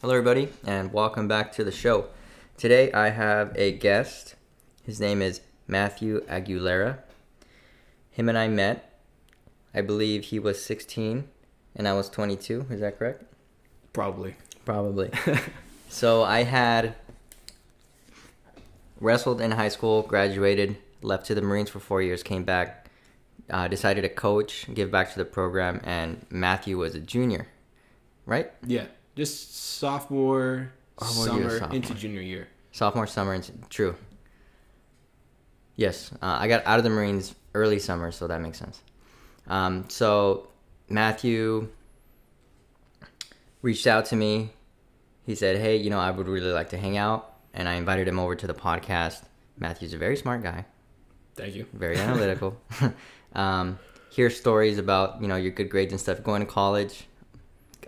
Hello, everybody, and welcome back to the show. Today I have a guest. His name is Matthew Aguilera. Him and I met. I believe he was 16 and I was 22. Is that correct? Probably. Probably. so I had wrestled in high school, graduated, left to the Marines for four years, came back, uh, decided to coach, give back to the program, and Matthew was a junior, right? Yeah. Just sophomore, Or were you a summer sophomore? into junior year. Sophomore summer, and true. Yes, uh, I got out of the Marines early summer, so that makes sense. Um, so Matthew reached out to me. He said, "Hey, you know, I would really like to hang out," and I invited him over to the podcast. Matthew's a very smart guy, Thank you. very analytical. um, hear stories about you know your good grades and stuff. Going to college,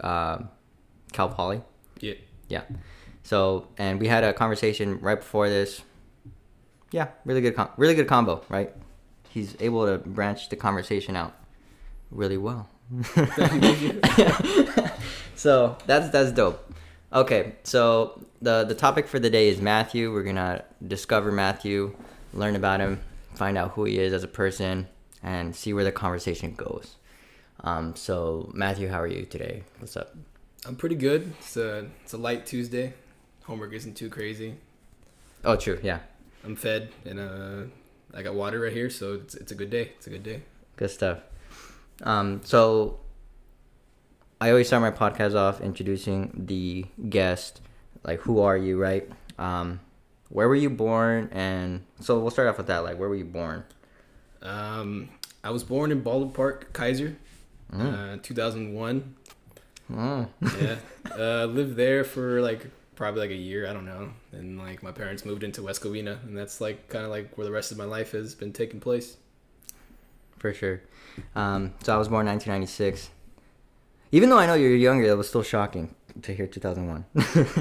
uh, Cal Poly. Yeah. Yeah. So, and we had a conversation right before this. Yeah, really good, com- really good combo, right? He's able to branch the conversation out really well. so that's that's dope. Okay, so the the topic for the day is Matthew. We're gonna discover Matthew, learn about him, find out who he is as a person, and see where the conversation goes. Um, so Matthew, how are you today? What's up? I'm pretty good. It's a it's a light Tuesday. Homework isn't too crazy. Oh, true. Yeah. I'm fed and uh I got water right here, so it's it's a good day. It's a good day. Good stuff. Um, so I always start my podcast off introducing the guest, like who are you, right? Um, where were you born, and so we'll start off with that. Like, where were you born? Um I was born in Baldwin Park, Kaiser, uh 2001. Oh, Yeah. uh lived there for like probably like a year, I don't know. And like my parents moved into West Covina, and that's like kind of like where the rest of my life has been taking place. for sure. Um, so I was born in 1996. Even though I know you're younger, that was still shocking to hear 2001.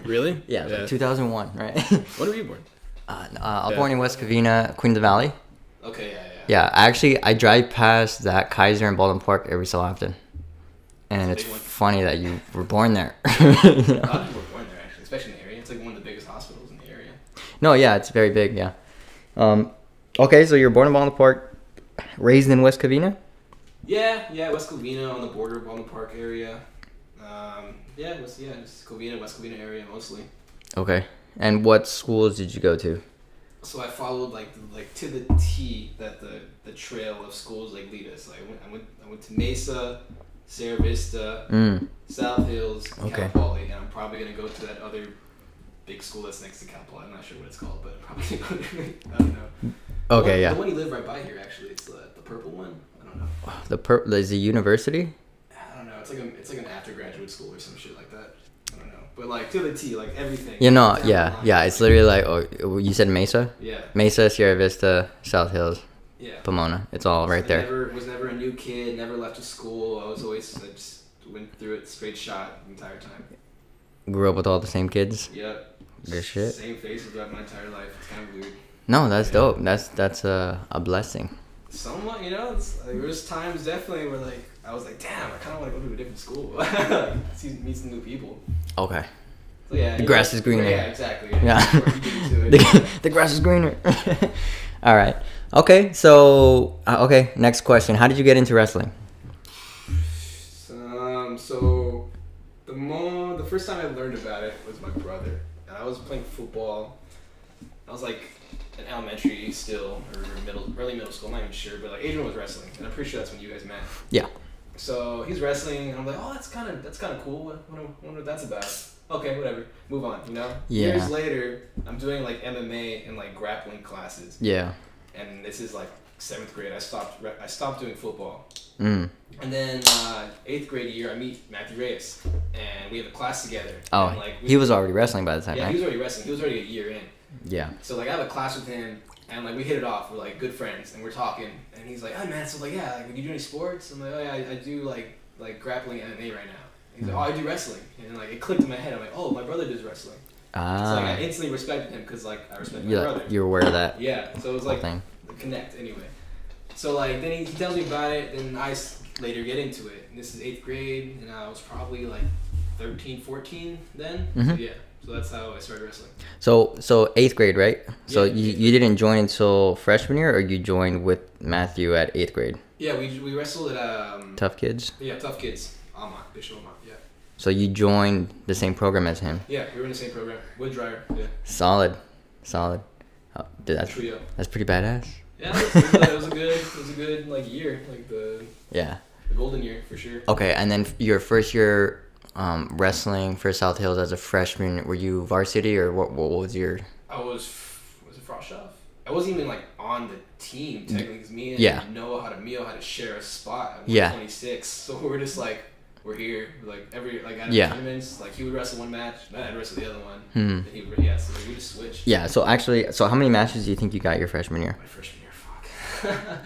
Really? yeah, was like 2001, right? When were you born? uh, uh, I was Yeah. born in West Covina, Queen of the Valley. Okay, yeah, yeah. Yeah, actually, I drive past that Kaiser and Baldwin Park every so often, and It's it's a big one. funny that you were born there. A lot of people were born there actually, especially in the area. It's like one of the biggest hospitals in the area. no, yeah, it's very big. Yeah. Um, okay, so you're born in Baldwin Park, raised in West Covina. Yeah, yeah, West Covina on the border of Baldwin Park area. Um, yeah, West, yeah, just Covina, West Covina area mostly. Okay. And what schools did you go to? So I followed like like to the T that the the trail of schools like lead us. Like I went I went I went to Mesa, Sierra Vista, Mm. South Hills, Okay. Cal Poly, and I'm probably gonna go to that other big school that's next to Cal Poly. I'm not sure what it's called, but I'm probably gonna go to I don't know. Okay, one- yeah. The one you live right by here, actually. It's the, the purple one. I don't know. The per is the university. I don't know. It's like a, it's like an after graduate school or some shit like that. I don't know. But like to the T, like everything. You know, yeah, yeah. It's literally like oh, you said Mesa, Yeah. Mesa, Sierra Vista, South Hills, Yeah. Pomona. It's all right I there. Never was never a new kid. Never left a school. I was always I just went through it straight shot the entire time. Grew up with all the same kids. Yep. Good shit. Same faces throughout my entire life. It's kind of weird. No, that's Yeah. dope. That's that's a a blessing. Somewhat, you know. It's, like, there was times definitely where like I was like, damn, I kind of want to go to a different school. See, meet some new people. Okay. So yeah. The grass know, is greener. Yeah, exactly. Yeah. That's where you get into it. the, the grass is greener. All right. Okay. So, uh, okay. Next question. How did you get into wrestling? Um, so the mo the first time I learned about it was my brother, and I was playing football. I was like in elementary still, or middle, early middle school. I'm not even sure, but like Adrian was wrestling, and I'm pretty sure that's when you guys met. Yeah. So he's wrestling, and I'm like, oh, that's kind of that's kind of cool. What, what, I wonder what that's about. Okay, whatever. Move on. You know. Yeah. Years later, I'm doing like MMA and like grappling classes, Yeah. And this is like seventh grade. I stopped. I stopped doing football. Mm. And then uh, eighth grade year, I meet Matthew Reyes, and we have a class together. Oh, and, like, we- he was already wrestling by the time, Yeah, he was already wrestling. He was already a year in. Yeah. So like, I have a class with him, and like we hit it off. We're like good friends, and we're talking. And he's like, "Oh man, so like yeah, like do you do any sports?" I'm like, "Oh yeah, I, I do like like grappling MMA right now." He's like, "Oh, I do wrestling," and like it clicked in my head. I'm like, "Oh, my brother does wrestling." So like I Ah. instantly respected him because like I respect my You're, brother. you're aware of that Yeah. So it was like thing. connect anyway. So like then he, he tells me about it, and I s- later get into it. And this is eighth grade, and I was probably like 13, 14 then. Mhm. So yeah, so that's how I started wrestling. So so eighth grade, right? So Yeah. you, you didn't join until freshman year, or you joined with Matthew at eighth grade? Yeah, we, we wrestled at um Tough kids. yeah tough kids Alma Bishop Amat So you joined the same program as him. yeah we were in the same program Wood Dryer yeah Solid, solid. Oh, dude, that's trio that's pretty badass. yeah it was, it was a good it was a good like year like the, Yeah. the golden year for sure. Okay, and then your first year um, wrestling for South Hills as a freshman, were you varsity or what? What was your? I was was it Frosh-Soph? I wasn't even like on the team technically because me and Yeah. Noah had a meal had to share a spot at Yeah. 126. So we're just like we're here like every like at Yeah. tournaments like he would wrestle one match, then I'd wrestle the other one. Hmm. He would yeah, so we just switched. Yeah. So actually, so how many matches do you think you got your freshman year? My freshman year, fuck.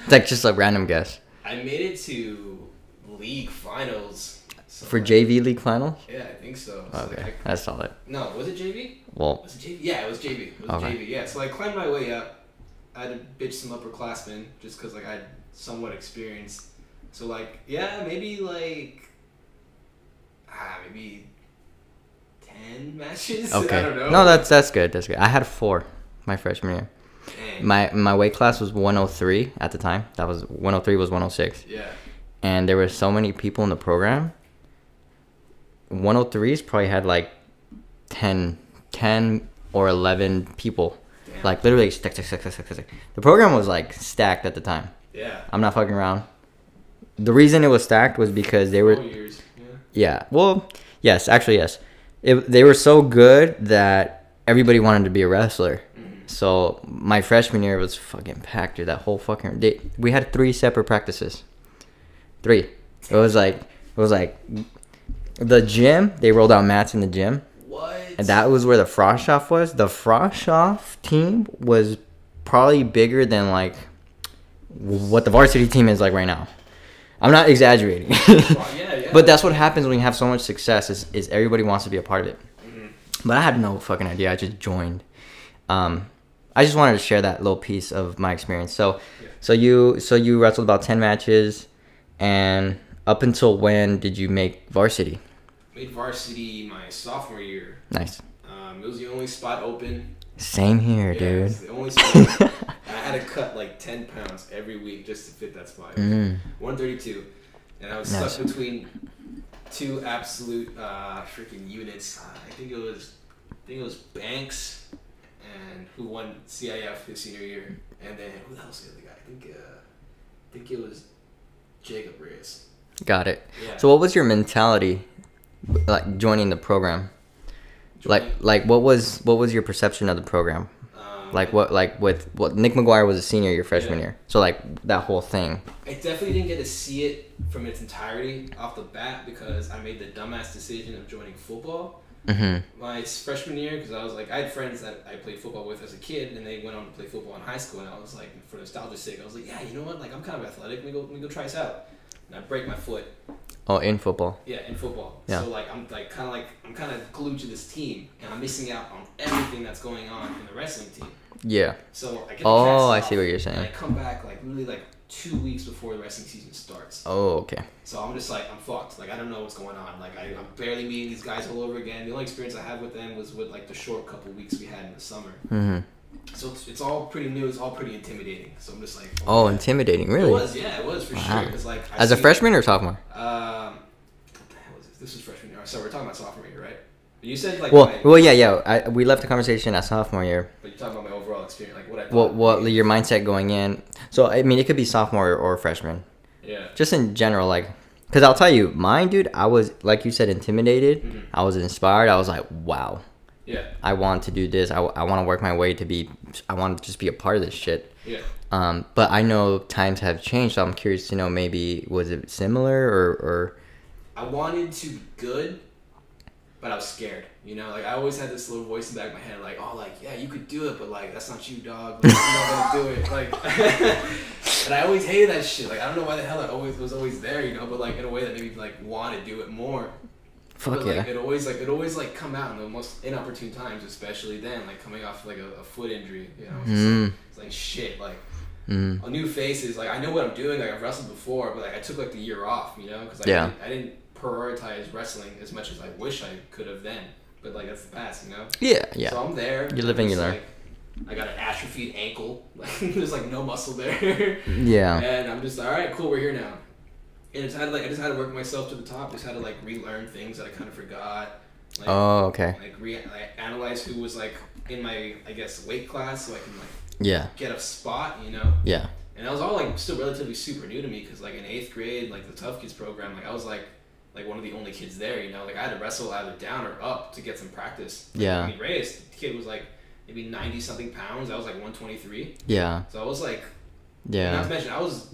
It's like just a random guess I made it to league finals. So for like- JV league finals. Yeah, I think so. so Okay, like, that's solid. I- no, was it JV? Well, Was it JV? Yeah, it was JV. It was Okay. JV. Yeah, so I climbed my way up. I had to bitch some upperclassmen just because like I had somewhat experience. So like yeah, maybe like ah maybe ten matches. okay. I don't know. No, that's that's good. That's good. I had four my freshman year. Dang. My my weight class was 103 at the time. That was 103 was 106, yeah. and there were so many people in the program. 103s probably had like 10, 10 or 11 people. Damn. Like literally stack, stack, stack, stack, stack. The program was like stacked at the time. yeah. I'm not fucking around. The reason it was stacked was because they were. Yeah. Well, yes, actually yes. It, they were so good that everybody wanted to be a wrestler. So my freshman year was fucking packed, dude. That whole fucking day. We had three separate practices. Three. It was like it was like the gym. They rolled out mats in the gym, What? and that was where the Frosh-Soph was. The Frosh-Soph team was probably bigger than like what the varsity team is like right now. I'm not exaggerating. Well, yeah, yeah. But that's what happens when you have so much success is, is everybody wants to be a part of it. Mhm. But I had no fucking idea. I just joined. Um, I just wanted to share that little piece of my experience. So, Yeah. so you so you wrestled about ten matches, and up until when did you make varsity? Made varsity my sophomore year. Nice. Um, it was the only spot open. Same here, Yeah, it dude. was the only spot. I had to cut like ten pounds every week just to fit that spot. Was Mm. 132, and I was Nice. stuck between two absolute uh, freaking units. Uh, I think it was, I think it was Banks, and who won CIF his senior year, and then who the hell's the other guy? I think, uh, I think it was Jacob Reyes. Got it. Yeah. So, what was your mentality, like joining the program? Like, like what was what was your perception of the program? Like what like with what Nick McGuire was a senior your freshman Yeah. year. So like that whole thing. I definitely didn't get to see it from its entirety off the bat because I made the dumbass decision of joining football. Mm-hmm. my freshman year because I was like I had friends that I played football with as a kid and they went on to play football in high school and I was like for nostalgia's sake I was like yeah you know what like I'm kind of athletic let me go let me go try this out and I break my foot Oh, in football. yeah in football Yeah. so like I'm like kind of like I'm kind of glued to this team and I'm missing out on everything that's going on in the wrestling team Yeah. so I get Oh, I see what you're and I come back like literally like two weeks before the wrestling season starts Oh, okay. so I'm just like I'm fucked. Like I don't know what's going on. Like I, I'm barely meeting these guys all over again. The only experience I had with them was with like the short couple weeks we had in the summer. Mm-hmm. So it's, it's all pretty new. It's all pretty intimidating. So I'm just like, Oh, God. intimidating, It was, yeah, it was for Wow. sure. Because like I As a freshman or sophomore? Um, what the hell is this? This was freshman year. So we're talking about sophomore year, right? You said like, Well, my, well, yeah, yeah. I, we left the conversation at sophomore year. but you're talking about my overall experience, like what I thought. What what your mindset going in? So I mean, it could be sophomore or freshman. Yeah. Just in general, like, cause I'll tell you, mine, dude. I was like you said, intimidated. Mhm. I was inspired. I was like, wow, Yeah. I want to do this. I, I want to work my way to be. I want to just be a part of this shit. Yeah. Um, but I know times have changed, so I'm curious to know maybe was it similar or or I wanted to be good, but I was scared. You know, like I always had this little voice in the back of my head, like, "Oh, like yeah, you could do it, but like that's not you, dog. Like, you're not gonna do it." Like, and I always hated that shit. Like I don't know why the hell it always was always there, you know. But like in a way that made me like want to do it more. fuck but, yeah. like, it always like it always like come out in the most inopportune times, especially then, like coming off like a, a foot injury. You know, it's, Mm. like, it's like shit. Like Mm. a new faces. Like I know what I'm doing. Like I've wrestled before, but like I took like the year off. You know, because I, Yeah. didn't, I didn't prioritize wrestling as much as I wish I could have then. But like that's the past, you know. Yeah, yeah. So I'm there. You live and you Just, learn. like, I got an atrophied ankle. Like there's like no muscle there. yeah. And I'm just like, all right, cool. We're here now. And it's had to, like I just had to work myself to the top. Just had to like relearn things that I kind of forgot. Like, Oh, okay. like re like, analyze who was like in my I guess weight class so I can like Yeah, get a spot, you know. yeah. And that was all like still relatively super new to me because like in eighth grade, like the Tough Kids program, like I was like like one of the only kids there, you know. Like I had to wrestle either down or up to get some practice. Like, Yeah. I mean, Reyes, the kid was like maybe ninety something pounds. I was like one twenty three. Yeah, So I was like, yeah. not to mention I was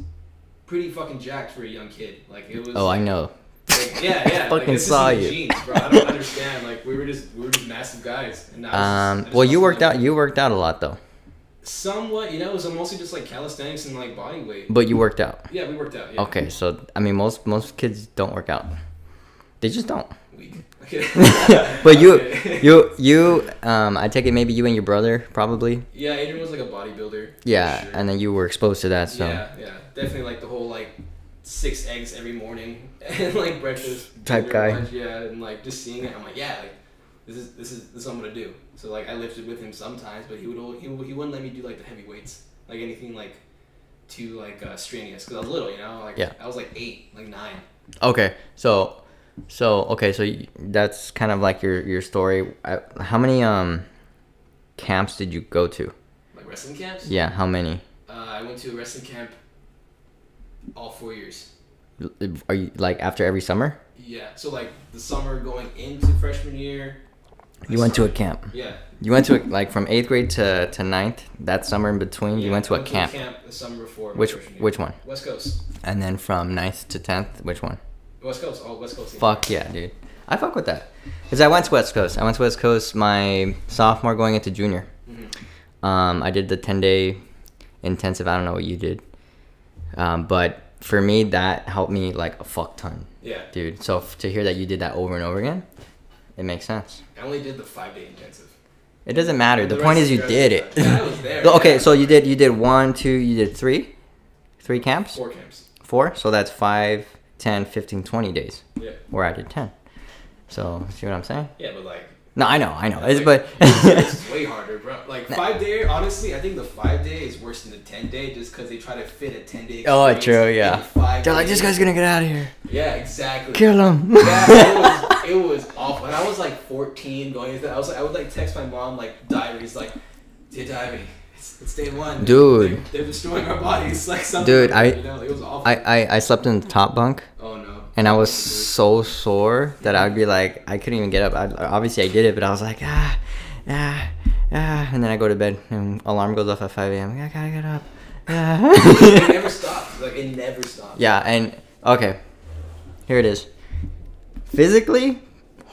pretty fucking jacked for a young kid. Like it was. Oh, I know. Like, yeah, yeah. like, Fucking saw you. Genes, bro. I don't understand. Like we were just we were just massive guys. And now it's just- I Um, just well, you worked out. You worked out a lot though, Somewhat, you know, it was mostly just like calisthenics and like body weight. but you worked out. Yeah, we worked out. Yeah. Okay, so I mean, most most kids don't work out. They just don't. But you, you, you. Um, I take it maybe you and your brother probably. Yeah, Adrian was like a bodybuilder. Yeah, sure. and then you were exposed to that. So Yeah, yeah, definitely like the whole like six eggs every morning and like breakfast Type guy. lunch, yeah, and like just seeing it, I'm like, yeah, like this is this is this is what I'm gonna do. So like I lifted with him sometimes, but he would he, he wouldn't let me do like the heavy weights, like anything like too like uh, strenuous because I was little, you know, like Yeah. I was like eight, like nine. okay, so, so okay, so that's kind of like your your story. I, how many um camps did you go to? Like wrestling camps. Yeah, how many? Uh, I went to a wrestling camp all four years. Are you like after every summer? Yeah, so like the summer going into freshman year. You went to a camp. Yeah. You went to a, like from eighth grade to to ninth. That summer in between, you Yeah, went to I a camp. camp the summer before. Which which one? West Coast. And then from ninth to tenth, which one? West Coast. All West Coast. Fuck yeah, dude. I fuck with that. Cause I went to West Coast. I went to West Coast my sophomore going into junior. Mhm. Um, I did the ten day intensive. I don't know what you did, um, but for me that helped me like a fuck ton, Yeah, dude. So f- to hear that you did that over and over again, it makes sense. I only did the five day intensive. It doesn't matter. The, The point is you did it. the time. Yeah, I was there, okay, yeah. so you did you did one, two, you did three, three camps, Four camps. four. So that's five, 10, 15, 20 days. Yeah. Where I did ten. So see what I'm saying? Yeah, but like. No, I know, I know. It's like, but it's way harder, bro. Like five day, honestly, I think the five day is worse than the ten day, just because they try to fit a ten day. Oh, true, yeah. They're like, this guy's gonna get out of here. Yeah, exactly. Kill him. yeah, it was, it was awful. And I was like 14 going into that. I was like, I would like text my mom like diaries like, dear diary, it's, it's day one. Dude. They're, they're destroying our bodies. Like something. Dude, I- you know, it was awful. I, I I slept in the top bunk oh no. and I was so sore that I would be like I couldn't even get up. I, obviously I did it, but I was like ah ah ah, and then I go to bed and alarm goes off at 5 a.m. I gotta get up. it Ah. never stopped. Like it never stopped. yeah, and okay, here it is. Physically,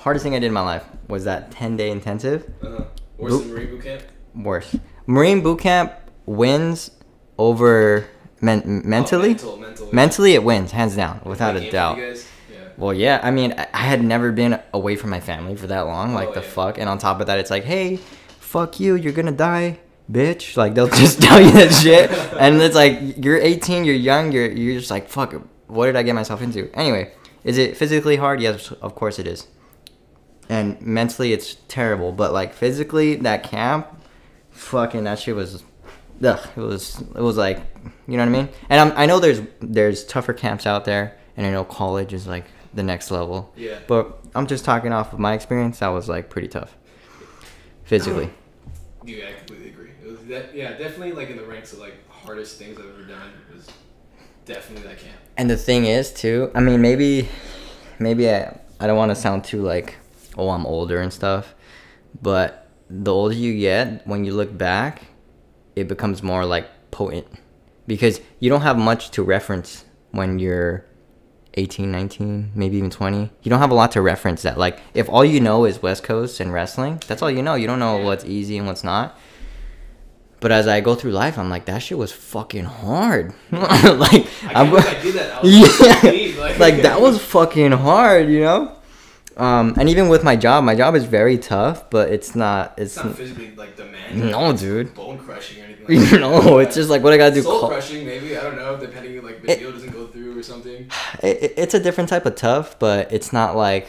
hardest thing I did in my life was that 10 day intensive. Uh-huh. Worse Boop. than Marine boot camp. Worse. Marine boot camp wins over men- mentally. Oh, mental, mental. Mentally, it wins hands down, without a doubt. Yeah. Well, yeah. I mean, I I had never been away from my family for that long. Like Oh, the yeah. fuck, and on top of that, it's like, hey, fuck you, you're gonna die, bitch. Like they'll just tell you that shit, and it's like you're 18, you're young, you're you're just like, fuck, what did I get myself into? Anyway, is it physically hard? Yes, of course it is. And mentally, it's terrible. But like physically, that camp, fucking that shit was. Ugh, it was it was like you know what I mean, and I'm, I know there's there's tougher camps out there, and I know college is like the next level. Yeah. But I'm just talking off of my experience. That was like pretty tough, physically. Yeah, I completely agree. It was that, yeah, definitely like in the ranks of like hardest things I've ever done was definitely that camp. And the thing is, too. I mean, maybe, maybe I I don't want to sound too like, oh, I'm older and stuff, but the older you get, when you look back, it becomes more like potent. Because you don't have much to reference when you're 18 19 maybe even 20 you don't have a lot to reference that. Like if all you know is west coast and wrestling that's all you know. You don't know what's easy and what's not. But as i go through life i'm like that shit was fucking hard. Like I I did that. I yeah. like, like that was fucking hard you know um and even with my job my job is very tough but it's not it's, It's not physically like demanding. no dude Bone crushing or anything. Like that. no it's just like what i gotta do soul call- crushing maybe I don't know depending like the It- deal doesn't go through or something? It, it- it's a different type of tough, but it's not like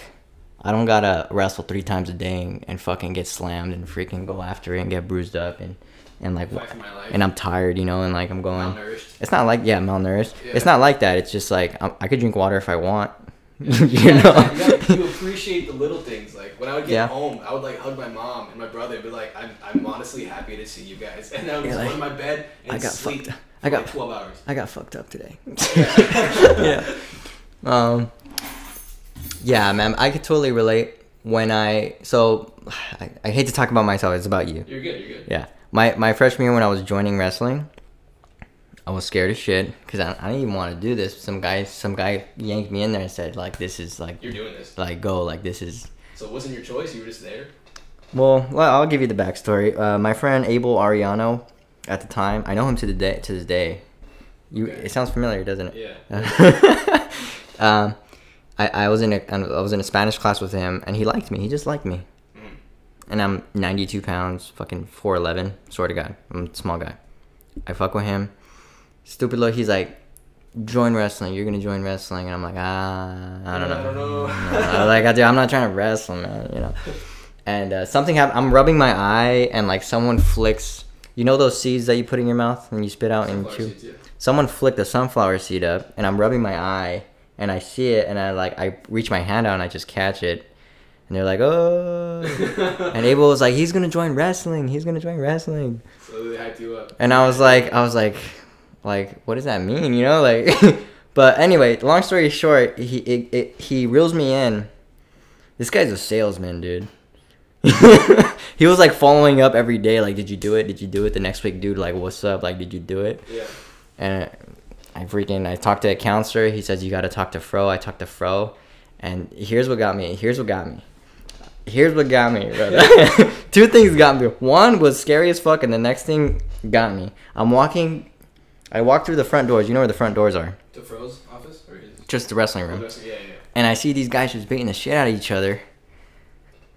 I don't gotta wrestle three times a day and, and fucking get slammed and freaking go after it and get bruised up and and like Fight for my life. and I'm tired, you know, and like I'm going. malnourished. It's not like yeah, malnourished. Yeah. It's not like that. It's just like i I could drink water if I want. you You know. you, gotta- you appreciate the little things. Like when I would get Yeah. home, I would like hug my mom and my brother and be like, "I'm, I'm honestly happy to see you guys." And I would just like, go in my bed and I got sleep. fucked- for I got- like twelve hours. I got fucked up today. yeah. Um. Yeah, man. I could totally relate when I. So, I, I hate to talk about myself. It's about you. You're good. You're good. Yeah. My my freshman year when I was joining wrestling, I was scared as shit because I, I didn't even want to do this. Some guy some guy yanked me in there and said like this is like You're doing this. like go like this is. So it wasn't your choice. You were just there. Well, well I'll give you the backstory. Uh, my friend Abel Ariano, at the time, I know him to the day to this day. You Okay. it sounds familiar, doesn't it? Yeah. um, I, I was in a I was in a Spanish class with him, and he liked me. He just liked me. Mhm. And I'm 92 pounds, fucking 4'11. Swear to God, I'm a small guy. I fuck with him. Stupid look. He's like, join wrestling. You're gonna join wrestling, and I'm like, ah, I don't know. I don't know. I like, dude, I'm not trying to wrestle, man. You know. And uh, something happened. I'm rubbing my eye, and like someone flicks. You know those seeds that you put in your mouth and you spit out and Sunflower chew seeds, yeah. someone flicked a sunflower seed up and I'm rubbing my eye and I see it and I like I reach my hand out and I just catch it and they're like oh and Abel was like he's gonna join wrestling he's gonna join wrestling So they hyped you up. and I was like I was like like what does that mean you know like but anyway long story short he it, it, he reels me in this guy's a salesman dude he was like following up every day like did you do it did you do it the next week dude like what's up like did you do it Yeah. and I freaking I talked to a counselor. He says you got to talk to Fro. I talked to Fro, and here's what got me. Here's what got me. Here's what got me, brother. Two things got me. One was scary as fuck, and the next thing got me. I'm walking. I walk through the front doors. You know where the front doors are? To Fro's office or? Just the wrestling room. Yeah, yeah. And I see these guys just beating the shit out of each other.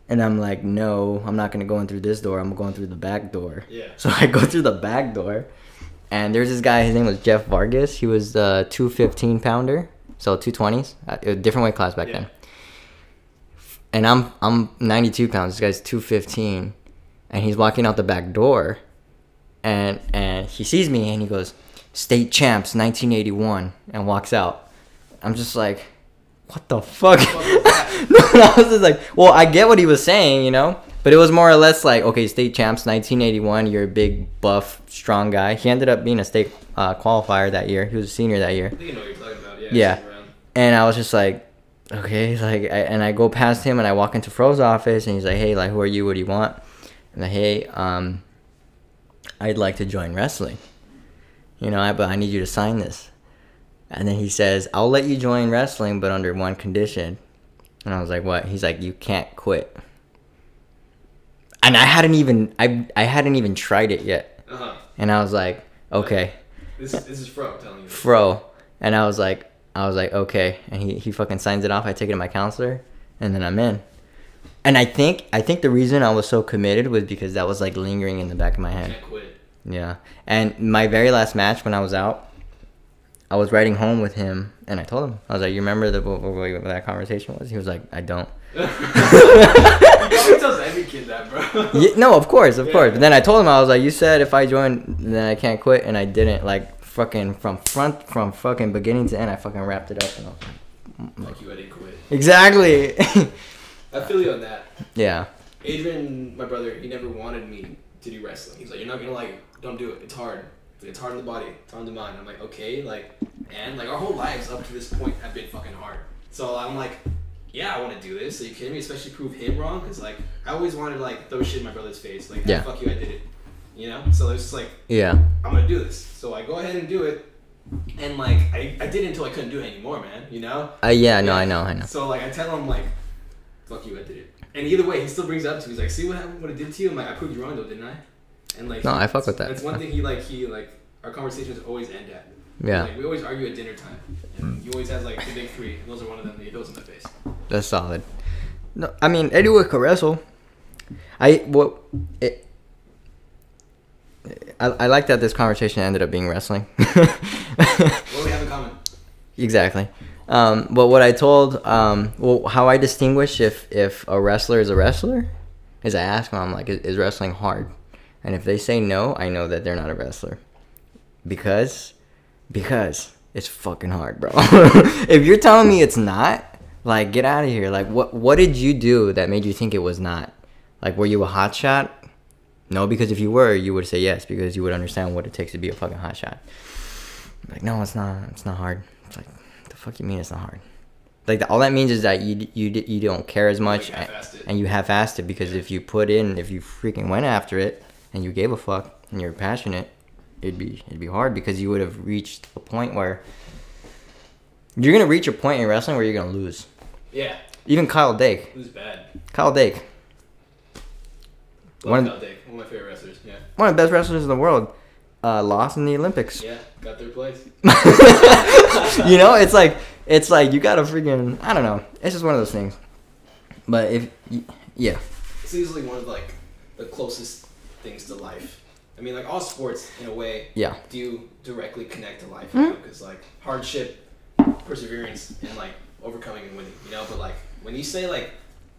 And I'm like, no, I'm not gonna go in through this door. I'm going through the back door. Yeah. So I go through the back door, and there's this guy. His name was Jeff Vargas. He was the 215 pounder, so 220s, uh, a different weight class back Yeah. then. And I'm I'm 92 pounds. This guy's 215, and he's walking out the back door, and and he sees me and he goes, "State champs, 1981," and walks out. I'm just like, what the fuck? What was that? no, I was just like, well, I get what he was saying, you know, but it was more or less like, okay, state champs, 1981. You're a big, buff, strong guy. He ended up being a state uh, qualifier that year. He was a senior that year, you know what you're talking about. Yeah. Yeah. and I was just like, okay, like, I, and I go past him and I walk into Fro's office, and he's like, hey, like, who are you? What do you want? And like, hey, um, I'd like to join wrestling. You know, I, but I need you to sign this. And then he says, I'll let you join wrestling, but under one condition. And I was like, what? He's like, you can't quit. And I hadn't even I I hadn't even tried it yet. Uh huh. And I was like, okay, This this is Fro telling you. Fro. And I was like I was like, okay. And he, he fucking signs it off. I take it to my counselor and then I'm in. And I think I think the reason I was so committed was because that was like lingering in the back of my head. Can't quit. Yeah. And my very last match when I was out, I was riding home with him, and I told him, I was like, "You remember the what, what, that conversation was?" He was like, "I don't." he tells every kid that, bro. Yeah, no, of course, of Yeah. course. But then I told him, I was like, "You said if I join, then I can't quit," and I didn't. Like fucking from front, from fucking beginning to end, I fucking wrapped it up. And I was like, Fuck you, I didn't quit. exactly. I feel you on that. yeah. Adrian, my brother, he never wanted me to do wrestling. He's like, you're not gonna like, it. don't do it. It's hard. It's hard on the body. It's hard on the mind. I'm like, okay, like, and like our whole lives up to this point have been fucking hard. So I'm like, yeah, I want to do this. Are you kidding me? Especially prove him wrong, cause like I always wanted to like throw shit in my brother's face. Like, Yeah. yeah. fuck you, I did it. You know. So it's just like Yeah. I'm gonna do this. So I go ahead and do it. And like I, I did it until I couldn't do it anymore, man. You know. Uh, yeah. No, I know. I know. So like I tell him like, fuck you, I did it. And either way, he still brings it up to me. He's like, see what happened, what I did to you. I'm like, I proved you wrong though, didn't I? And like, No, I fuck with that. That's one thing he like. He like our conversations always end at. Yeah. Like we always argue at dinner time. And mm. he always has like the big three. And those are one of them. that He throws in my face. That's solid. No, I mean anyone could wrestle. I what it. I, I like that this conversation ended up being wrestling. What do we have in common? Exactly. Um, but what I told, um, well, how I distinguish if if a wrestler is a wrestler, is I ask them, I'm like, is, is wrestling hard? And if they say no, I know that they're not a wrestler, because because it's fucking hard, bro. if you're telling me it's not, like, get out of here. Like, what what did you do that made you think it was not? Like, were you a hot shot? No, because if you were, you would say yes because you would understand what it takes to be a fucking hot shot. Like, no, it's not. It's not hard. It's like, the fuck you mean it's not hard? Like, all that means is that you you you don't care as much, Like, and, and you half-assed it because if you put in, if you freaking went after it, and you gave a fuck, and you're passionate, it'd be it'd be hard because you would have reached a point where you're gonna reach a point in wrestling where you're gonna lose. Yeah, Even Kyle Dake, Who's bad. Kyle Dake, Love One- Kyle Dake, one of my favorite wrestlers. Yeah, one of the best wrestlers in the world, uh, lost in the Olympics. yeah, got third place. you know, it's like it's like you gotta freaking I don't know. It's just one of those things. But if yeah, It's easily one of like the closest things to life. I mean, like all sports in a way yeah, do directly connect to life, because like hardship, perseverance, and like overcoming and winning. You know, but like when you say like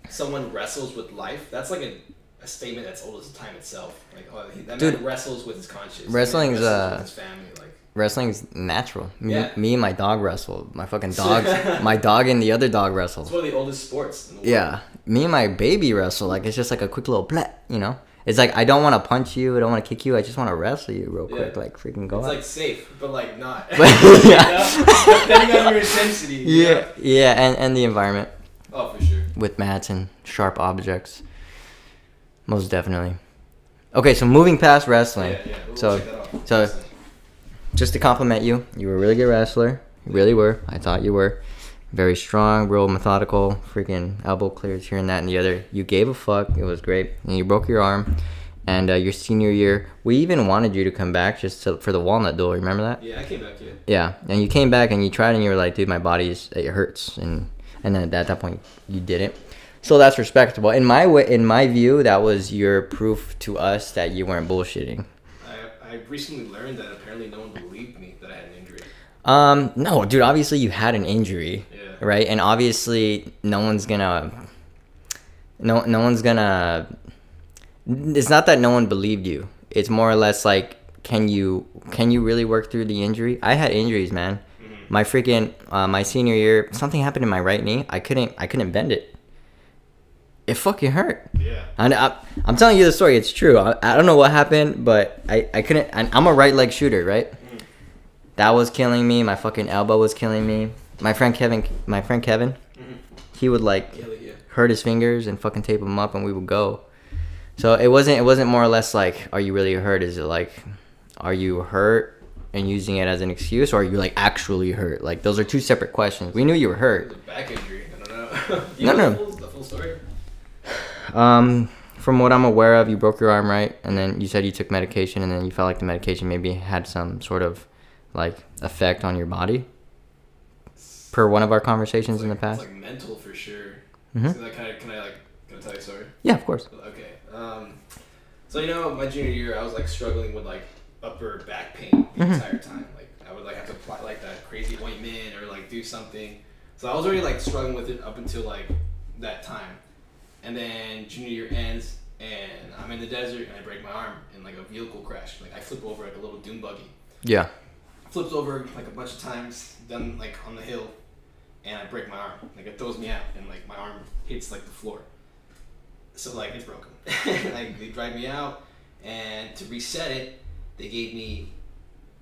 someone wrestles with life, that's like a, a statement that's old as time itself. Like, oh, he, that Dude, man wrestles with his conscience. Wrestling's, uh, his family. Like, wrestling's natural. Me, Yeah. me and my dog wrestle. My fucking dog, my dog and the other dog wrestle. it's one of the oldest sports. In the world. Yeah, me and my baby wrestle. Like it's just like a quick little you know. It's like I don't want to punch you. I don't want to kick you. I just want to wrestle you real quick. Yeah. Like freaking go It's out. like safe, but like not. But- yeah. Depending on your intensity. you yeah, yeah, and and the environment Oh, for sure. with mats and sharp objects. Most definitely. Okay, so moving past wrestling. Yeah, yeah. We'll So- check that out. so- just to compliment you, you were a really good wrestler. You really were. I thought you were. Very strong, real methodical, freaking elbow clears here and that and the other. You gave a fuck. It was great. And you broke your arm. And uh, your senior year, we even wanted you to come back just to, for the walnut dual. Remember that? yeah, I came back here. Yeah. And you came back and you tried and you were like, dude, my body's it hurts. And and then at that point, you didn't. So that's respectable. In my way, in my view, that was your proof to us that you weren't bullshitting. I, I recently learned that apparently no one believed me that I had an injury. Um, no, dude. Obviously, you had an injury, Yeah. right? And obviously, no one's gonna, no, no one's gonna. It's not that no one believed you. It's more or less like, can you, can you really work through the injury? I had injuries, man. Mhm. My freaking, uh, my senior year, something happened in my right knee. I couldn't, I couldn't bend it. It fucking hurt. Yeah. And I, I'm telling you the story. It's true. I, I don't know what happened, but I, I couldn't. And I'm a right leg shooter, right? Mhm. That was killing me. My fucking elbow was killing me. My friend Kevin, my friend Kevin, Mhm. he would like Yeah, hurt his fingers and fucking tape them up, and we would go. So it wasn't. It wasn't more or less like, are you really hurt? Is it like, are you hurt and using it as an excuse, or are you like actually hurt? Like those are two separate questions. We knew you were It hurt. was a back injury. I don't know. No, no. The full, the full story? Um, from what I'm aware of, you broke your arm, right? And then you said you took medication, and then you felt like the medication maybe had some sort of like effect on your body. Per one of our conversations It's in the past. Like mental for sure. Mhm. So that kind of, can I like, can I tell you a story? Yeah, of course. Okay. Um, so you know, my junior year, I was like struggling with like upper back pain the Mhm. entire time. Like I would like have to apply like that crazy ointment or like do something. So I was already like struggling with it up until like that time, and then junior year ends, and I'm in the desert and I break my arm in like a vehicle crash. Like I flip over like a little dune buggy. Yeah. Flips over like a bunch of times, done like on the hill, and I break my arm. Like it throws me out, and like my arm hits like the floor. So like it's broken. like they drive me out, and to reset it, they gave me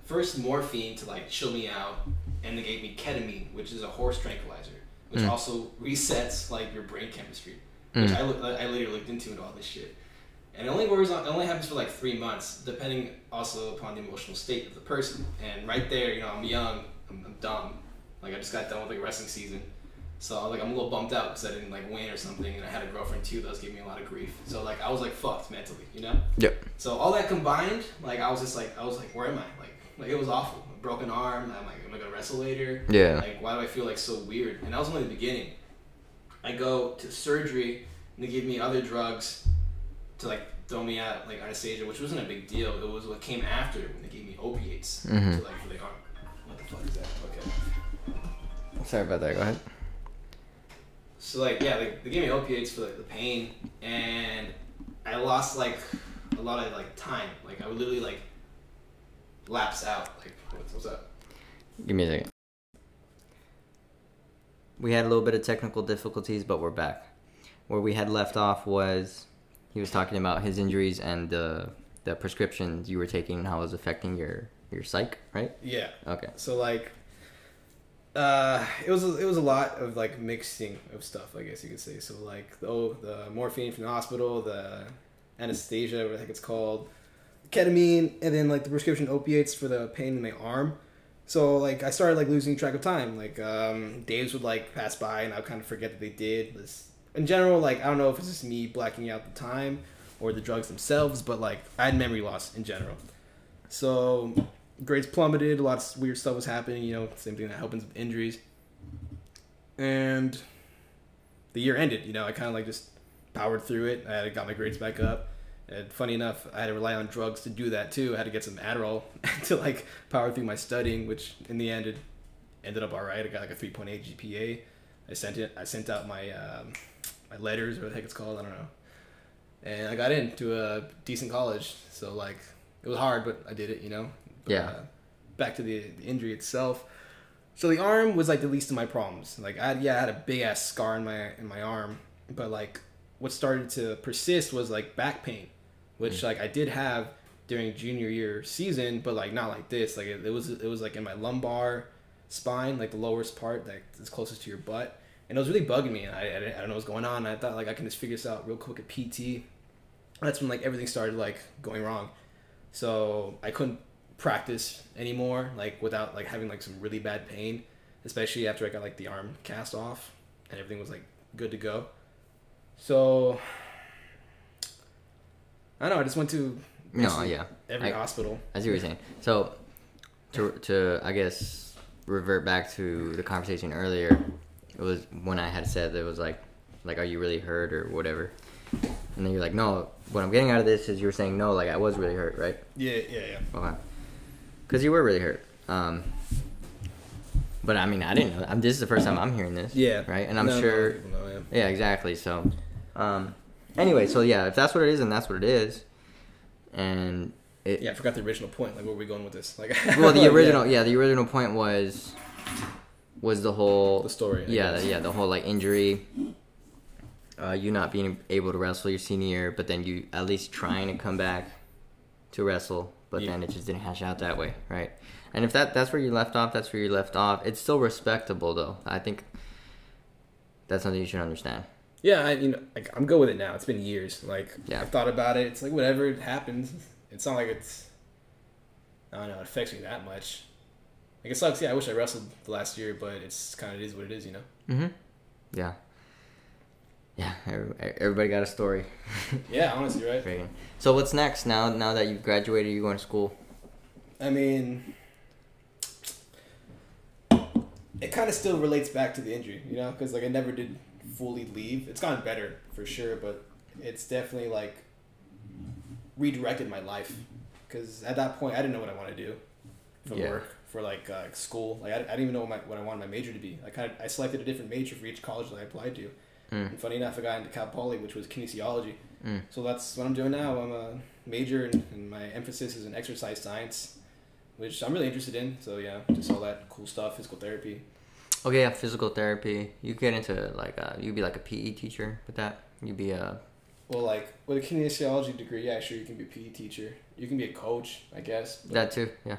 first morphine to like chill me out, and they gave me ketamine, which is a horse tranquilizer, which Mm. also resets like your brain chemistry. Which Mm. I, loo- I later looked into and all this shit. And it only wears on, it only happens for like three months, depending also upon the emotional state of the person. And right there, you know, I'm young, I'm, I'm dumb. Like I just got done with like wrestling season, so like I'm a little bumped out because I didn't like win or something, and I had a girlfriend too that was giving me a lot of grief. So like I was like fucked mentally, you know. Yep. So all that combined, like I was just like I was like, where am I? Like like it was awful. A broken arm. I'm like, am I gonna wrestle later? Yeah. Like, why do I feel like so weird? And that was only the beginning. I go to surgery and they give me other drugs to like throw me out like anesthesia, which wasn't a big deal. It was what came after when they gave me opiates Mhm. to like for the arm. What the fuck is that? Okay. Sorry about that. Go ahead. So like yeah, like they gave me opiates for like the pain, and I lost like a lot of like time. Like I would literally like lapse out. Like what's, what's up? Give me a second. We had a little bit of technical difficulties, but we're back. Where we had left off was he was talking about his injuries and the the prescriptions you were taking and how it was affecting your your psych, right? Yeah. Okay. So like, uh, it was it was a lot of like mixing of stuff, I guess you could say. So like the oh, the morphine from the hospital, the anesthesia, what I think it's called, ketamine, and then like the prescription opiates for the pain in my arm. So like I started like losing track of time. Like um, days would like pass by and I would kind of forget that they did. This, in general, like I don't know if it's just me blacking out the time or the drugs themselves, but like I had memory loss in general. So grades plummeted. A lot of weird stuff was happening. You know, same thing that happens with injuries. And the year ended. You know, I kind of like just powered through it. I got my grades back up. And funny enough, I had to rely on drugs to do that too. I had to get some Adderall to like power through my studying, which in the end it ended up all right. I got like a 3.8 GPA. I sent it. I sent out my um, my letters or what the heck it's called. I don't know. And I got into a decent college. So like it was hard, but I did it. You know. But, Yeah. Uh, back to the, the injury itself. So the arm was like the least of my problems. Like I had, yeah, I had a big ass scar in my in my arm, but like what started to persist was like back pain, which mm. like I did have during junior year season, but like not like this. Like it, it was it was like in my lumbar spine, like the lowest part like that is closest to your butt, and it was really bugging me. And I, I, I don't know what's going on. I thought like I can just figure this out real quick at PT. That's when like everything started like going wrong. So I couldn't practice anymore, like without like having like some really bad pain, especially after I got like the arm cast off and everything was like good to go. So I don't know. I just went to No, yeah. every I- hospital. As you were saying. So, to, to I guess, revert back to the conversation earlier, it was when I had said that it was like, like, are you really hurt or whatever? And then you're like, no, what I'm getting out of this is you were saying, no, like, I was really hurt, right? Yeah, yeah, yeah. Okay. Because you were really hurt. Um, but I mean, I didn't know. I'm, this is the first time I'm hearing this. Yeah. Right? And I'm No, no, sure. people know, yeah. Yeah, exactly. So, um, anyway, so yeah, if that's what it is, then that's what it is. And it, Yeah, I forgot the original point. Like, where were we going with this? Like, well, the original, yeah, yeah. the original point was was the whole the story. I yeah, the, yeah, the whole like injury, uh, you not being able to wrestle your senior year, but then you at least trying to come back to wrestle, but Yeah. then it just didn't hash out that way, right? And if that that's where you left off, that's where you left off. It's still respectable though. I think that's something you should understand. Yeah, I, you know, like I'm good with it now. It's been years. Like Yeah. I've thought about it. It's like whatever it happens. It's not like it's. I don't know. It affects me that much. Like it sucks. Yeah, I wish I wrestled the last year, but it's kind of it is what it is. You know. Mm-hmm. Yeah. Yeah. Everybody got a story. Yeah, honestly, right. So what's next now? Now that you've graduated, you're going to school. I mean, it kind of still relates back to the injury, you know, because like I never did fully leave. It's gotten better for sure, but it's definitely like redirected my life. Because at that point, I didn't know what I want to do for Yeah. work, for like uh, school. Like I, I didn't even know what, my, what I wanted my major to be. I kind of I selected a different major for each college that I applied to. Mm. And funny enough, I got into Cal Poly, which was kinesiology. Mm. So that's what I'm doing now. I'm a major, and, and my emphasis is in exercise science, which I'm really interested in. So yeah, just all that cool stuff, physical therapy. Okay, yeah, physical therapy. You get into like uh, you'd be like a PE teacher with that. You'd be a Well, like with a kinesiology degree, yeah, sure, you can be a PE teacher. You can be a coach, I guess. That too. Yeah.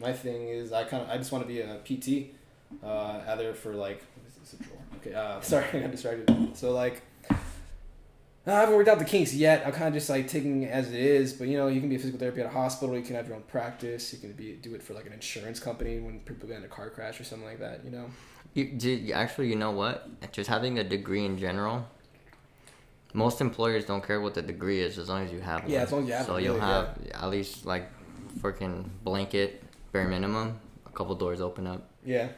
my thing is, I kind of, I just want to be a PT, uh, either for like, what is this a drawer? Okay, uh, sorry, I got distracted. So like. I haven't worked out the kinks yet. I'm kind of just like taking it as it is, but you know, you can be a physical therapy at a hospital. You can have your own practice. You can be do it for like an insurance company when people get in a car crash or something like that. You know. You, do actually, you know what? Just having a degree in general. Most employers don't care what the degree is as long as you have one. Yeah, as long as you have So you'll really, have at least like freaking blanket bare minimum. A couple doors open up. Yeah.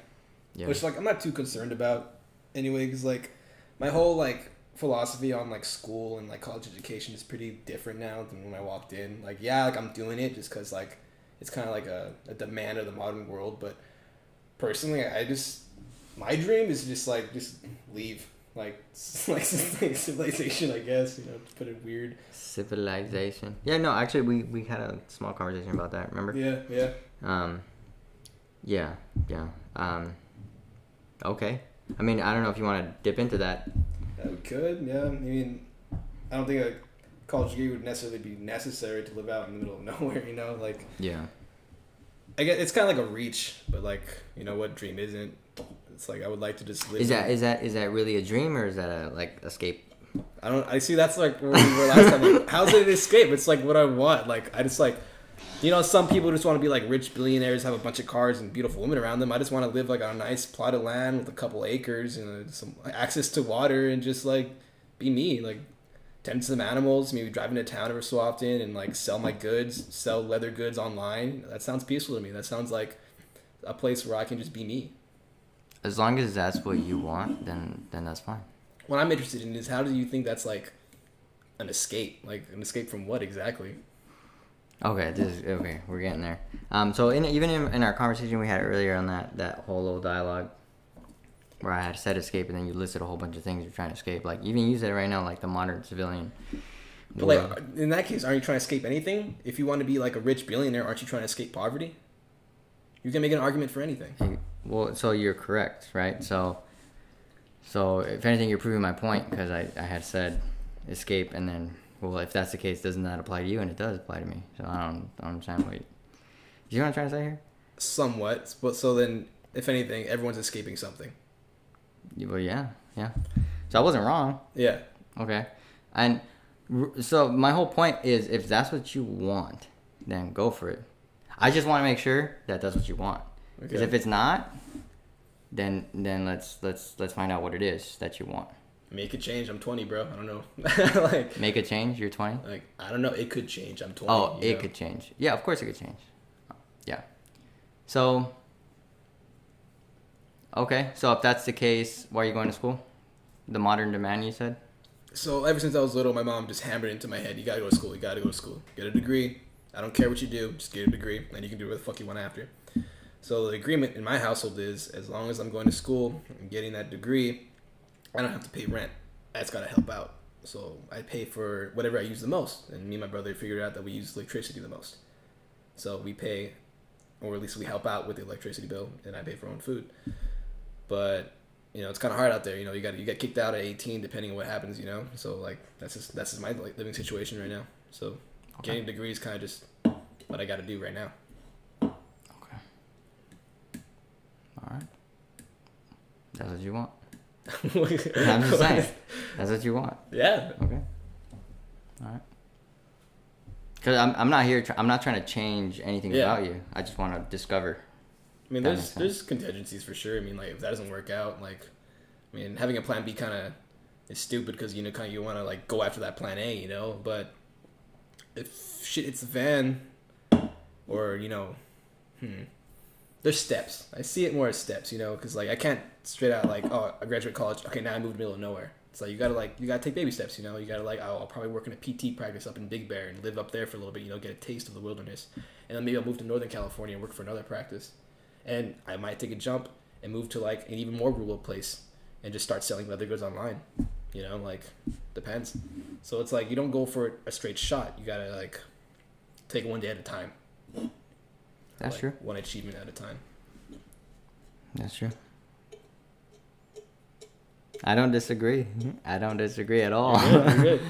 Yeah. Which like I'm not too concerned about anyway, because like my whole like philosophy on like school and like college education is pretty different now than when I walked in. Like yeah, like I'm doing it just because like it's kind of like a, a demand of the modern world, but personally, I just my dream is just like just leave, like like, civilization, I guess. You know, to put it weird. Civilization. Yeah, no, actually, we we had a small conversation about that. Remember? Yeah, yeah. Um, yeah, yeah. Um, okay. I mean, I don't know if you want to dip into that. We could. Yeah, I mean, I don't think a college degree would necessarily be necessary to live out in the middle of nowhere. You know, like Yeah. I guess it's kind of like a reach, but like you know what dream isn't. It's like I would like to just live. Is that is that is that really a dream or is that a like escape? I don't. I see. That's like where we were last time. Like, how's it escape? It's like what I want. Like I just like, you know, some people just want to be like rich billionaires, have a bunch of cars and beautiful women around them. I just want to live like on a nice plot of land with a couple acres and uh, some access to water and just like be me. Like tend to some animals, maybe drive into town every so often and like sell my goods, sell leather goods online. That sounds peaceful to me. That sounds like a place where I can just be me. As long as that's what you want, then then that's fine. What I'm interested in is how do you think that's like an escape? Like an escape from what exactly? Okay, this is okay. We're getting there. Um, so in even in, in our conversation we had earlier on that that whole little dialogue, where I had said escape, and then you listed a whole bunch of things you're trying to escape. Like even you said it right now, like the modern civilian. But world. like in that case, aren't you trying to escape anything? If you want to be like a rich billionaire, aren't you trying to escape poverty? You can make an argument for anything. Well, so you're correct, right? So, so if anything, you're proving my point because I, I had said escape, and then well, if that's the case, doesn't that apply to you? And it does apply to me. So I don't, I don't understand what. You, you know what I'm trying to say here? Somewhat, but so then, if anything, everyone's escaping something. Well, yeah, yeah. So I wasn't wrong. Yeah. Okay, and r- so my whole point is, if that's what you want, then go for it. I just want to make sure that that's what you want. Because Okay. if it's not, then then let's let's let's find out what it is that you want. Make a change. I'm 20, bro. I don't know. like, Make a change. You're 20. like I don't know. It could change. I'm 20. Oh, it know? could change. Yeah, of course it could change. Yeah. So. Okay, so if that's the case, why are you going to school? The modern demand, you said. So ever since I was little, my mom just hammered into my head: you gotta go to school. You gotta go to school. Get a degree. I don't care what you do. Just get a degree, and you can do whatever the fuck you want after. So the agreement in my household is, as long as I'm going to school and getting that degree, I don't have to pay rent. That's gotta help out. So I pay for whatever I use the most, and me and my brother figured out that we use electricity the most. So we pay, or at least we help out with the electricity bill, and I pay for our own food. But you know, it's kind of hard out there. You know, you got you get kicked out at 18, depending on what happens. You know, so like that's just that's just my living situation right now. So Okay. getting a degree is kind of just what I got to do right now. Okay. All right. That's what you want. I'm just saying. That's what you want. Yeah. Okay. All right. Because I'm, I'm not here. Tr- I'm not trying to change anything Yeah. about you. I just want to discover. I mean, there's there's contingencies for sure. I mean, like if that doesn't work out, like, I mean, having a plan B kind of is stupid because you know, kind of you want to like go after that plan A, you know. But if shit hits the fan, or you know, hmm, there's steps. I see it more as steps, you know, because like I can't straight out like, oh, I graduate college, okay, now I moved to the middle of nowhere. It's like you gotta like you gotta take baby steps, you know. You gotta like, oh, I'll probably work in a PT practice up in Big Bear and live up there for a little bit, you know, get a taste of the wilderness, and then maybe I'll move to Northern California and work for another practice and I might take a jump and move to like an even more rural place and just start selling leather goods online. You know, like depends. So it's like you don't go for a straight shot. You gotta like take one day at a time. That's Like, true. One achievement at a time. That's true. I don't disagree. I don't disagree at all. You're good, you're good.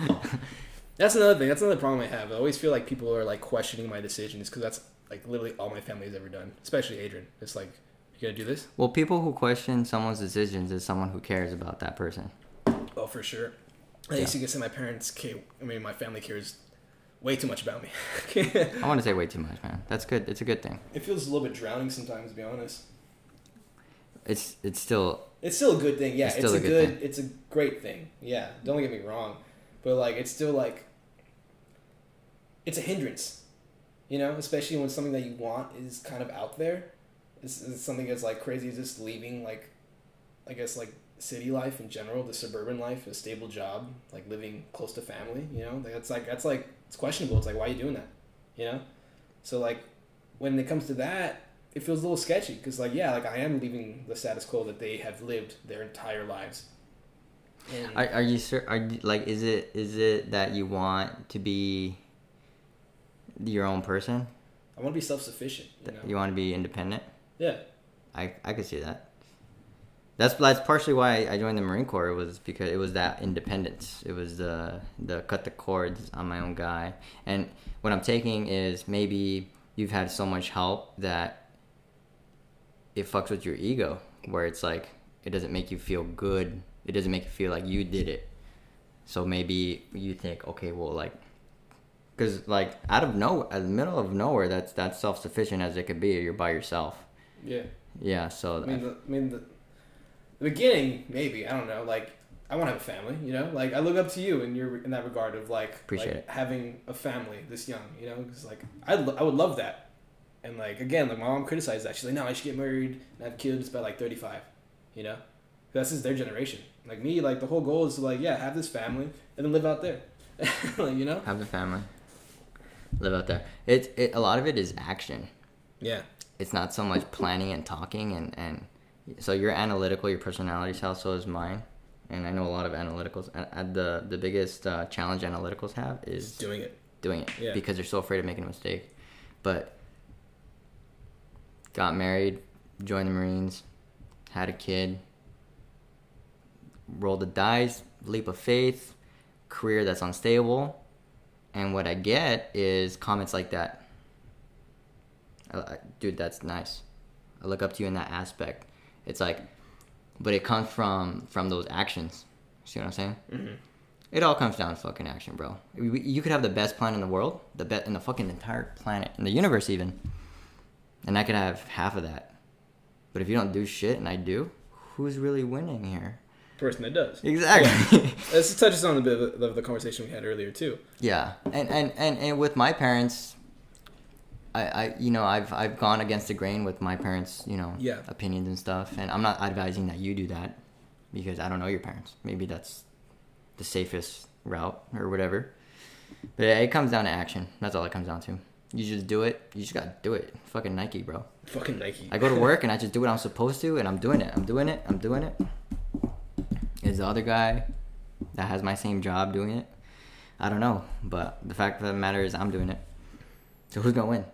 That's another thing. That's another problem I have. I always feel like people are like questioning my decisions because that's like literally all my family has ever done, especially Adrian. It's like you gotta do this. well, people who question someone's decisions is someone who cares about that person. Oh, for sure. I Yeah. used to get say my parents care. I mean, my family cares way too much about me. I want to say way too much, man. That's good. It's a good thing. It feels a little bit drowning sometimes, to be honest. It's it's still It's still a good thing, yeah. It's It's, a a good good, thing. it's a great thing, yeah. Don't get me wrong, but like it's still like it's a hindrance, you know, especially when something that you want is kind of out there. It's, it's something that's like crazy, as just leaving like, I guess like city life in general, the suburban life, a stable job, like living close to family. You know, that's like that's like it's questionable. It's like why are you doing that, you know? So like when it comes to that, it feels a little sketchy because like yeah, like I am leaving the status quo that they have lived their entire lives. And Are, are you sure? Are you, like, is it is it that you want to be your own person? I want to be self sufficient. You know. You want to be independent? Yeah. I I could see that. That's that's partially why I joined the Marine Corps was because it was that independence. It was the the cut the cords on my own guy. And what I'm taking is maybe you've had so much help that it fucks with your ego, where it's like it doesn't make you feel good. It doesn't make you feel like you did it. So maybe you think, okay, well, like, because like out of no, out of the middle of nowhere, that's that's self sufficient as it could be. You're by yourself. Yeah. Yeah. So I mean, the, I mean, the, the beginning, maybe I don't know. Like, I want to have a family. You know, like I look up to you in your in that regard of like, Appreciate like it. having a family this young. You know, because like I I would love that. And like again, like my mom criticized that. She's like, no, I should get married and have kids by like thirty five. You know, that's just their generation. Like me, like the whole goal is to like yeah, have this family and then live out there. like, you know. have a family live out there it, it a lot of it is action Yeah. it's not so much planning and talking and and so you're analytical your personality style so is mine. And i know a lot of analyticals and the the biggest uh, challenge analyticals have is Doing it. doing it. Yeah. because they're so afraid of making a mistake. But got married joined the marines had a kid. Rolled the dice leap of faith career that's unstable. And what i get is comments like that. I- I- dude that's nice. I look up to you in that aspect it's like but it comes from from those actions see what i'm saying Mm-hmm. it all comes down to fucking action, bro. You you could have the best plan in the world, the best in the fucking entire planet, in the universe even, and I could have half of that. But if you don't do shit and I do, who's really winning here? The person that does. Exactly. This touches on a bit of the, of the conversation we had earlier too. yeah, and, and and and with my parents, I I you know I've I've gone against the grain with my parents, you know, Yeah. opinions and stuff, and I'm not advising that you do that because I don't know your parents. Maybe that's the safest route or whatever. But it comes down to action. That's all it comes down to. You just do it. You just gotta do it. Fucking Nike, bro. Fucking Nike. I go to work and I just do what I'm supposed to, and I'm doing it. I'm doing it. I'm doing it. Is the other guy that has my same job doing it? I don't know, but the fact of the matter is I'm doing it. So who's gonna win?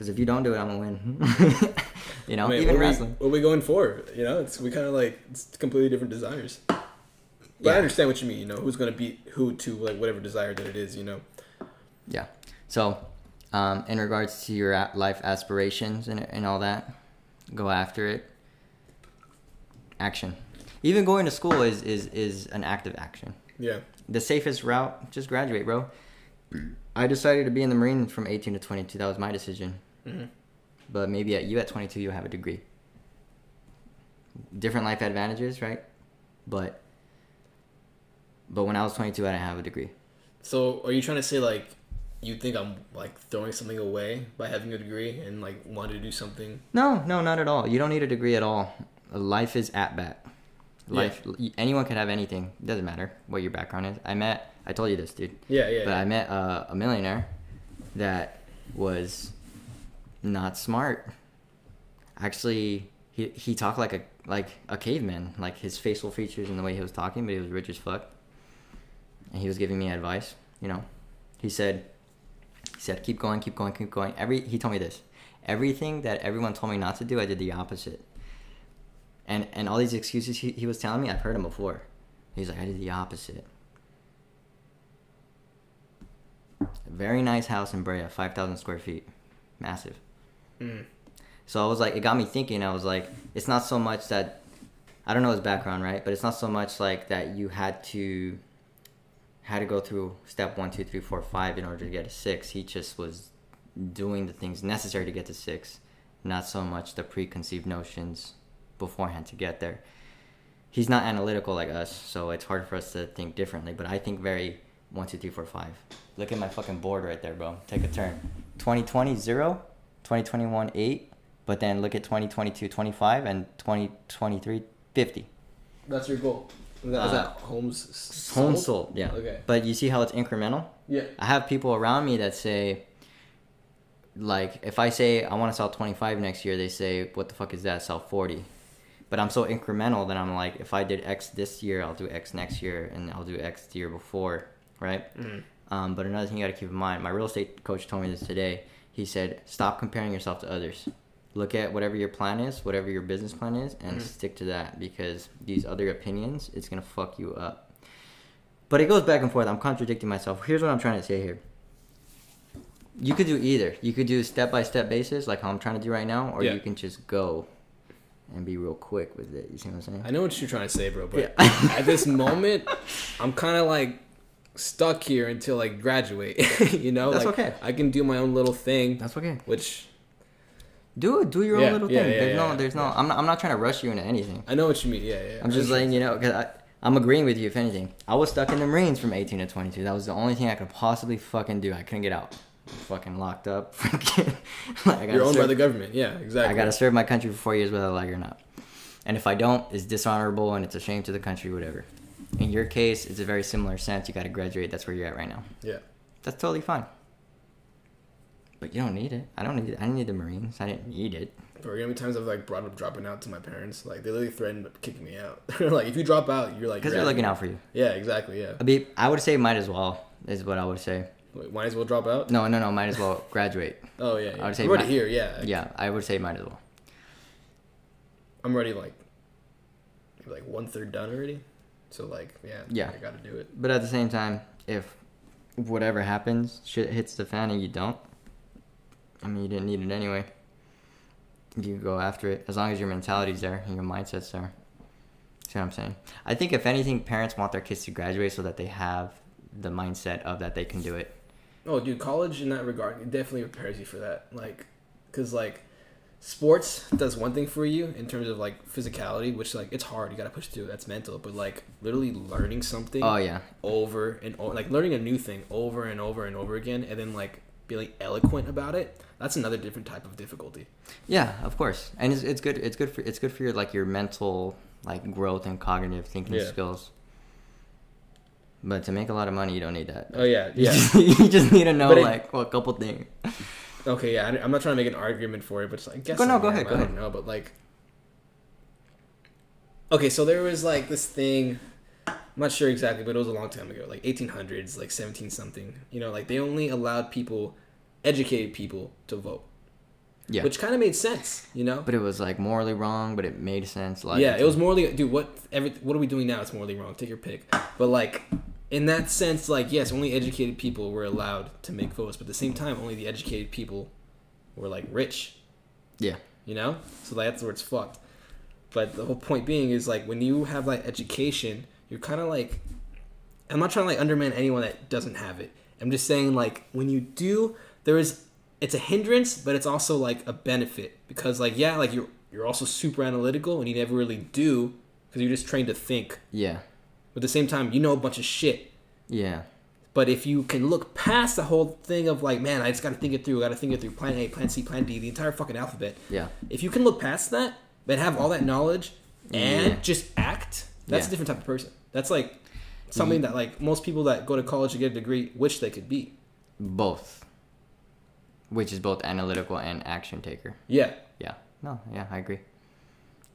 Because if you don't do it, I'm gonna win. you know, I mean, even what, are we, wrestling. what are we going for? You know, it's we kind of like it's completely different desires. But Yeah. I understand what you mean. You know, who's gonna beat who to like whatever desire that it is. You know. Yeah. So, um, in regards to your life aspirations and, and all that, go after it. Action. Even going to school is, is, is an act of action. Yeah. The safest route, just graduate, bro. I decided to be in the Marine from 18 to 22. That was my decision. Hmm But maybe at you at 22, you have a degree. Different life advantages, right? But but when I was 22, I didn't have a degree. So, are you trying to say like you think I'm like throwing something away by having a degree and like wanting to do something? No, no, not at all. You don't need a degree at all. Life is at bat. Life, anyone can have anything. It doesn't matter what your background is. I met, I told you this, dude. Yeah, yeah. But yeah. I met uh, a millionaire that was not smart. Actually, he he talked like a like a caveman, like his facial features and the way he was talking, but he was rich as fuck. And he was giving me advice. You know, he said, he said, keep going, keep going, keep going. Every he told me this, everything that everyone told me not to do, I did the opposite. And and all these excuses he, he was telling me, I've heard him before. He's like, I did the opposite. Very nice house in Brea, 5,000 square feet. Massive. Mm. So I was like, it got me thinking. I was like, it's not so much that, I don't know his background, right? But it's not so much like that you had to, had to go through step one, two, three, four, five in order to get a six. He just was doing the things necessary to get to six, not so much the preconceived notions beforehand to get there. He's not analytical like us, so it's hard for us to think differently. But I think very one, two, three, four, five. Look at my fucking board right there, bro. Take a turn. 2020, zero. 2021, eight. But then look at 2022, 25. And 2023, 50. That's your goal. Is that, is Uh, that homes? s- Home sold, yeah. Okay. But you see how it's incremental? Yeah. I have people around me that say, like if I say I want to sell 25 next year, they say, "What the fuck is that? Sell 40." But I'm so incremental that I'm like, if I did X this year, I'll do X next year, and I'll do X the year before, right? Um, but another thing you got to keep in mind, my real estate coach told me this today. He said, stop comparing yourself to others. Look at whatever your plan is, whatever your business plan is, and mm. stick to that because these other opinions, it's gonna fuck you up. But it goes back and forth. I'm contradicting myself. Here's what I'm trying to say here. You could do either. You could do step by step basis, like how I'm trying to do right now, or Yeah. you can just go and be real quick with it. You see what I'm saying? I know what you're trying to say, bro, but Yeah. at this moment, I'm kind of like stuck here until I graduate. you know, That's like, okay. I can do my own little thing, That's okay. which Do it. Do your Yeah, own little yeah, thing. yeah, there's no. There's no. I'm not. I'm not trying to rush you into anything. I know what you mean. Yeah, yeah. I'm just letting you know because I'm agreeing with you. If anything, I was stuck in the Marines from 18 to 22. That was the only thing I could possibly fucking do. I couldn't get out. Fucking locked up. Freaking- like, You're owned by the government. Yeah, exactly. I gotta serve my country for four years whether I like it or not. And if I don't, it's dishonorable and it's a shame to the country, whatever. In your case, it's a very similar sense. You gotta graduate. That's where you're at right now. Yeah. That's totally fine. But you don't need it. I don't need it. I didn't need the Marines. I didn't need it. There are gonna be times I've like brought up dropping out to my parents. Like they literally threatened kicking me out. Like, if you drop out, you're like Because they're looking out for you. Yeah, exactly. Yeah. I mean, I would say might as well is what I would say. Wait, might as well drop out. No, no, no. Might as well graduate. Oh yeah. yeah. I would say I'm already might- here. Yeah. Yeah, I would say might as well. I'm already like, like one third done already. So like, yeah. Yeah. I gotta do it. But at the same time, if whatever happens, shit hits the fan and you don't, I mean, you didn't need it anyway. You go after it as long as your mentality's there and your mindset's there. See what I'm saying? I think if anything, parents want their kids to graduate so that they have the mindset of that they can do it. Oh, dude, college in that regard it definitely prepares you for that. Like, cause like, sports does one thing for you in terms of like physicality, which like it's hard. You gotta push through. That's mental. But like literally learning something Oh yeah, over and over, like learning a new thing over and over and over again, and then like being eloquent about it. That's another different type of difficulty. yeah, of course, and it's, it's good. It's good for it's good for your like your mental like growth and cognitive thinking Yeah. skills. But to make a lot of money, you don't need that. Oh yeah, You yeah. just, you just need to know But it- like well, a couple things. Okay, yeah, I, am not trying to make an argument for it, but it's like, guess Go- no, I go am, ahead, go I ahead. don't know, but like, okay, so there was like this thing. I'm not sure exactly, but it was a long time ago, like 1800s, like 17 something. You know, like they only allowed people, educated people, to vote, Yeah, which kind of made sense. You know, but it was like morally wrong, but it made sense. Like yeah, it was morally, dude. What every what are we doing now? It's morally wrong. Take your pick. But like. In that sense, like yes, only educated people were allowed to make votes, but at the same time, only the educated people were like rich. Yeah, you know? So that's where it's fucked. But the whole point being is like when you have like education you're kind of like i'm not trying to like undermine anyone that doesn't have it. I'm just saying like when you do there is it's a hindrance but it's also like a benefit because like yeah like you're you're also super analytical and you never really do because you're just trained to think. Yeah, but at the same time you know a bunch of shit yeah, but if you can look past the whole thing of like man i just gotta think it through i gotta think it through plan a plan c plan d the entire fucking alphabet yeah, if you can look past that but have all that knowledge and Yeah. just act that's Yeah. a different type of person that's like something mm-hmm. that like most people that go to college to get a degree wish they could be both, which is both analytical and action taker. yeah Yeah, no, yeah, I agree.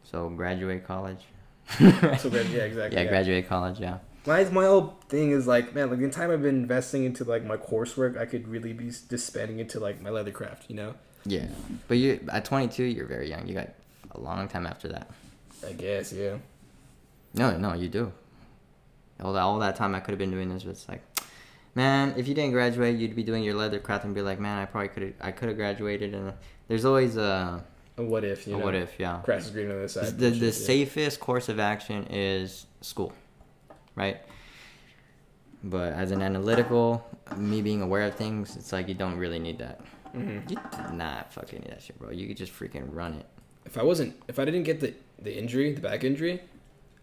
So graduate college. so yeah exactly yeah, graduate college. Yeah, my, my whole thing is like man like the time i've been investing into like my coursework i could really be just spending into like my leather craft you know yeah. But you at 22, you're very young. You got a long time after that. i guess yeah No, no, you do. All that, all that time I could have been doing this, but it's like, man, if you didn't graduate, you'd be doing your leather craft and be like, man, I probably could I could have graduated. And there's always a, a what if you know what if, yeah. grass is greener on the other side The, the safest course of action is school, right? But as an analytical, me being aware of things, it's like you don't really need that. Mhm. You do not fucking need that shit, bro. You could just freaking run it. if I wasn't if I didn't get the the injury, the back injury,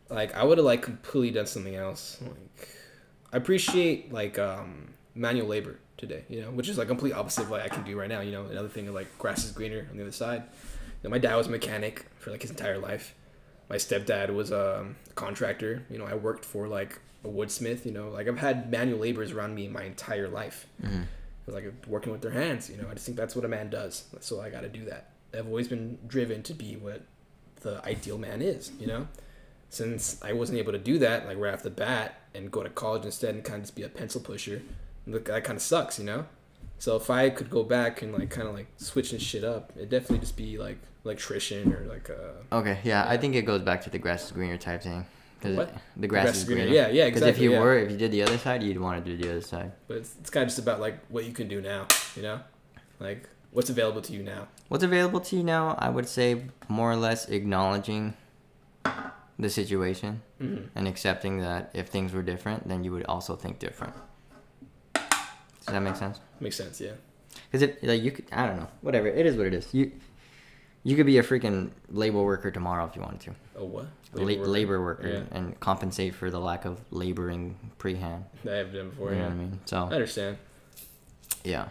like I would have like completely done something else. Like I appreciate like um manual labor today, you know, which is like complete opposite of what I can do right now. You know, another thing of like grass is greener on the other side. Know, my dad was a mechanic for like his entire life. My stepdad was um, a contractor. You know, I worked for like a woodsmith. You know, like I've had manual laborers around me my entire life. Mhm. It's like working with their hands. You know, I just think that's what a man does. So I got to do that. I've always been driven to be what the ideal man is. You know, since I wasn't able to do that like right off the bat and go to college instead and kind of just be a pencil pusher, look that kind of sucks. You know. So if I could go back and like kind of like switching shit up, it'd definitely just be like electrician or like uh Okay, yeah, I think it goes back to the grass is greener type thing. 'Cause What? The grass, is greener. Yeah, yeah, Because if you yeah. were, if you did the other side, you'd want to do the other side. But it's, it's kind of just about like what you can do now, you know? Like what's available to you now. What's available to you now? I would say more or less acknowledging the situation Mm-hmm. and accepting that if things were different, then you would also think different. Does that make sense? Makes sense, yeah. Because it like you could, I don't know, whatever. It is what it is. You you could be a freaking labor worker tomorrow if you wanted to. Oh what? Labor worker, labor worker Yeah. and compensate for the lack of laboring prehand. I have done before, you know what I mean? So I understand. yeah.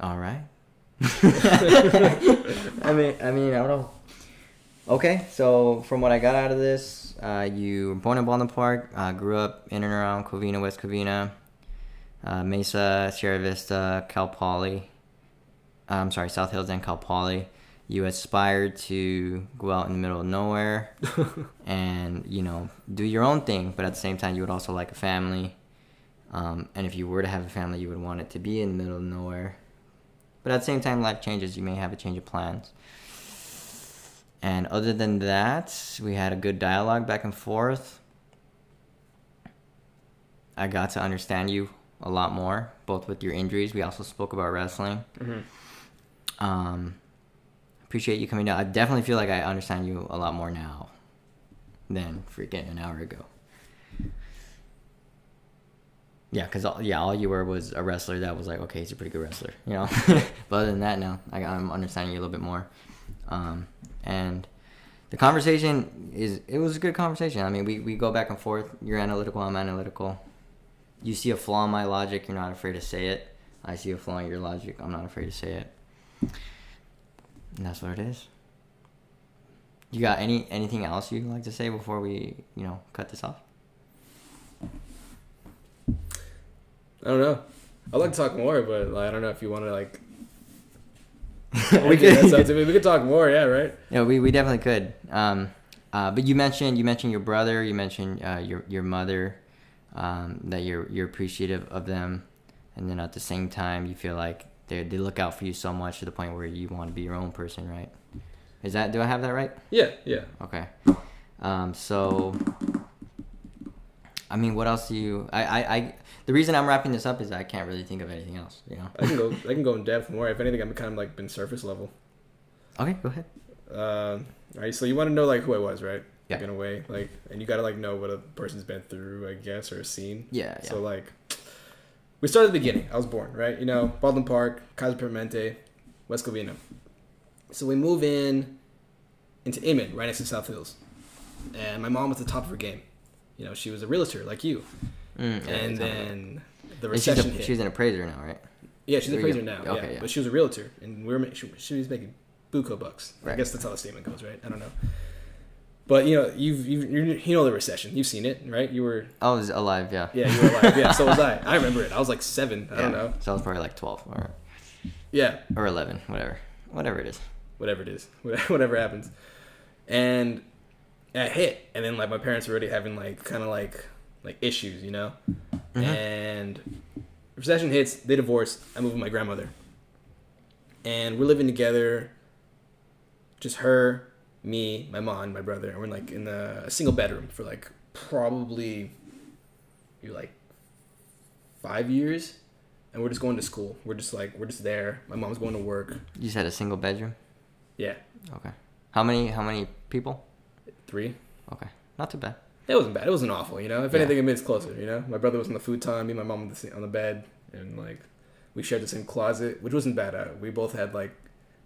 All right. I mean, I mean, I don't know. Okay, so from what I got out of this, uh, you were born in Baldwin Park, uh, grew up in and around Covina, West Covina, uh, Mesa, Sierra Vista, Cal Poly. Uh, I'm sorry, South Hills and Cal Poly. You aspired to go out in the middle of nowhere and you know do your own thing, but at the same time, you would also like a family. Um, and if you were to have a family, you would want it to be in the middle of nowhere. But at the same time, life changes. You may have a change of plans. And other than that, we had a good dialogue back and forth. I got to understand you a lot more, both with your injuries. We also spoke about wrestling. Mm-hmm. Um, appreciate you coming down. I definitely feel like I understand you a lot more now than freaking an hour ago. Yeah, because all, yeah, all you were was a wrestler that was like, okay, he's a pretty good wrestler, you know. but other than that, now I'm understanding you a little bit more. Um, and the conversation is it was a good conversation. I mean, we, we go back and forth. You're analytical, I'm analytical. You see a flaw in my logic, you're not afraid to say it. I see a flaw in your logic, I'm not afraid to say it. And that's what it is. You got any anything else you'd like to say before we, you know, cut this off? I don't know. I'd like to talk more, but like, I don't know if you want to like. we could, sounds- I mean, we could talk more, yeah, right? yeah, we, we definitely could. Um, uh, but you mentioned you mentioned your brother, you mentioned uh, your your mother, um, that you're you're appreciative of them, and then at the same time you feel like they they look out for you so much to the point where you want to be your own person, right? Is that do I have that right? Yeah, yeah. Okay. Um, so, I mean, what else do you? I, I, I. The reason I'm wrapping this up is I can't really think of anything else. You know. I can go. I can go in depth more. If anything, I'm kind of like been surface level. Okay, go ahead. Um, all right, so you want to know like who I was, right? Yeah. Like, in a way, like, and you gotta like know what a person's been through, I guess, or seen. Yeah, yeah. So like, we start at the beginning. I was born, right? You know, Baldwin Park, Kaiser Permanente, West Covina. So we move in into Inman, right next to South Hills, and my mom was at the top of her game. You know, she was a realtor like you, Mm, yeah, and then the. And she's, recession a, hit. she's an appraiser now, right? Yeah, she's a There appraiser now. Okay, yeah. yeah. but she was a realtor, and we were she, she was making buco bucks. I guess that's how the statement goes, right? I don't know. But you know, you've, you've you're, know the recession. You've seen it, right? You were I was alive, yeah. yeah, you were alive. yeah, so was I. I remember it. I was like seven. I don't know. So I was probably like 12 or, Yeah, or 11, whatever. Whatever it is. whatever it is, whatever happens, and it hit, and then like my parents were already having like kind of like like issues, you know, Mhm. and recession hits. They divorce. I move with my grandmother, and we're living together. Just her, me, my mom, and my brother, and we're like in the, a single bedroom for like probably, you like five years, and we're just going to school. We're just like we're just there. My mom's going to work. You just had a single bedroom? Yeah, Okay. How many, how many people? three. Okay. Not too bad. It wasn't bad. It wasn't awful, you know. If Yeah. anything, it made us closer, you know. My brother was on the futon, me and my mom on the, on the bed, and like we shared the same closet, which wasn't bad. Uh, we both had like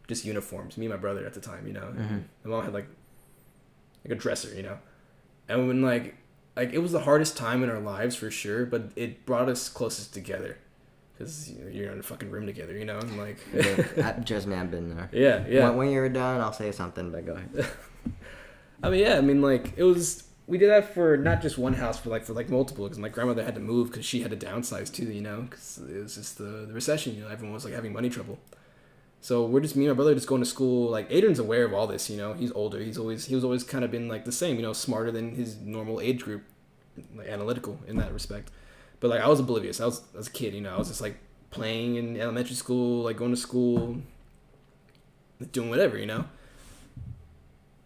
just uniforms. Me and my brother at the time, you know. Mhm. My mom had like like a dresser, you know. And when like like it was the hardest time in our lives for sure, but it brought us closest together know, you're in a fucking room together, you know, and like Yeah, Trust me, I've been there. yeah, yeah. When, when you're done, I'll say something, but go ahead. I mean, yeah, I mean, like it was we did that for not just one house, for like for like multiple. Because my grandmother had to move because she had to downsize too. You know, because it was just the, the recession. You know, everyone was like having money trouble. So we're just me and my brother just going to school. Like Adrian's aware of all this. You know, he's older. He's always he was always kind of been like the same. You know, smarter than his normal age group, like analytical in that respect. But like I was oblivious. I was as a kid. You know, I was just like playing in elementary school, like going to school, doing whatever. You know.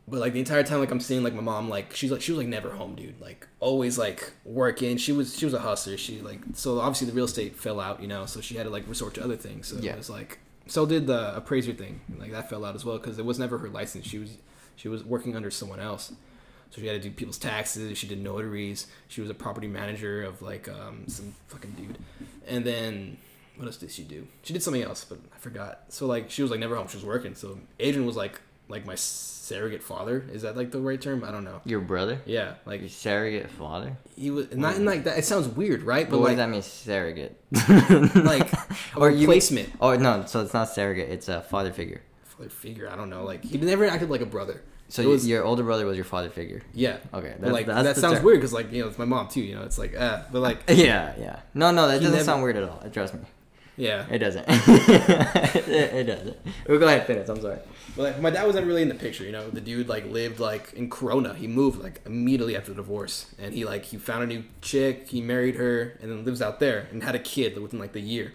But like the entire time, like I'm seeing like my mom, like she's like she was like never home, dude. Like always like working. She was she was a hustler. She like so obviously the real estate fell out, you know. So she had to like resort to other things. So Yeah. it was like so did the appraiser thing. Like that fell out as well because it was never her license. She was she was working under someone else. So she had to do people's taxes. She did notaries. She was a property manager of like um, some fucking dude. And then what else did she do? She did something else, but I forgot. So like she was like never home. She was working. So Adrian was like like my surrogate father. Is that like the right term? I don't know. Your brother? Yeah, like Your surrogate father? he was not in like that. It sounds weird, right? But But what like does that mean, surrogate? like a Or you- replacement Oh no, so it's not surrogate. It's a father figure. father figure. I don't know. Like he never acted like a brother. So It was- your older brother was your father figure. Yeah. Okay, But that's- like that's that the sounds term. weird because like you know it's my mom too. You know it's like uh, but like Yeah, yeah. No, no, that doesn't never- sound weird at all. Trust me. Yeah. It doesn't. it, it doesn't. We'll go ahead, and finish. I'm sorry. But like my dad wasn't really in the picture. You know the dude like lived like in Corona. He moved like immediately after the divorce, and he like he found a new chick. He married her, and then lives out there and had a kid within like the year.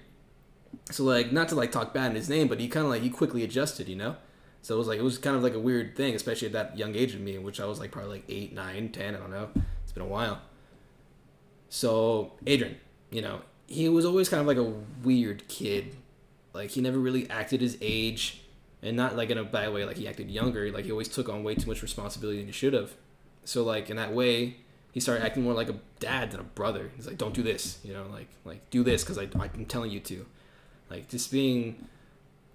So like not to like talk bad in his name, but he kind of like he quickly adjusted. You know. So it was like it was kind of like a weird thing, especially at that young age of me, which I was like probably like eight, nine, ten. I don't know. It's been a while. So Adrian, you know, he was always kind of like a weird kid. Like he never really acted his age, and not like in a bad way. Like he acted younger. Like he always took on way too much responsibility than he should have. So like in that way, he started acting more like a dad than a brother. He's like, don't do this, you know, like like do this because I I'm telling you to, like just being,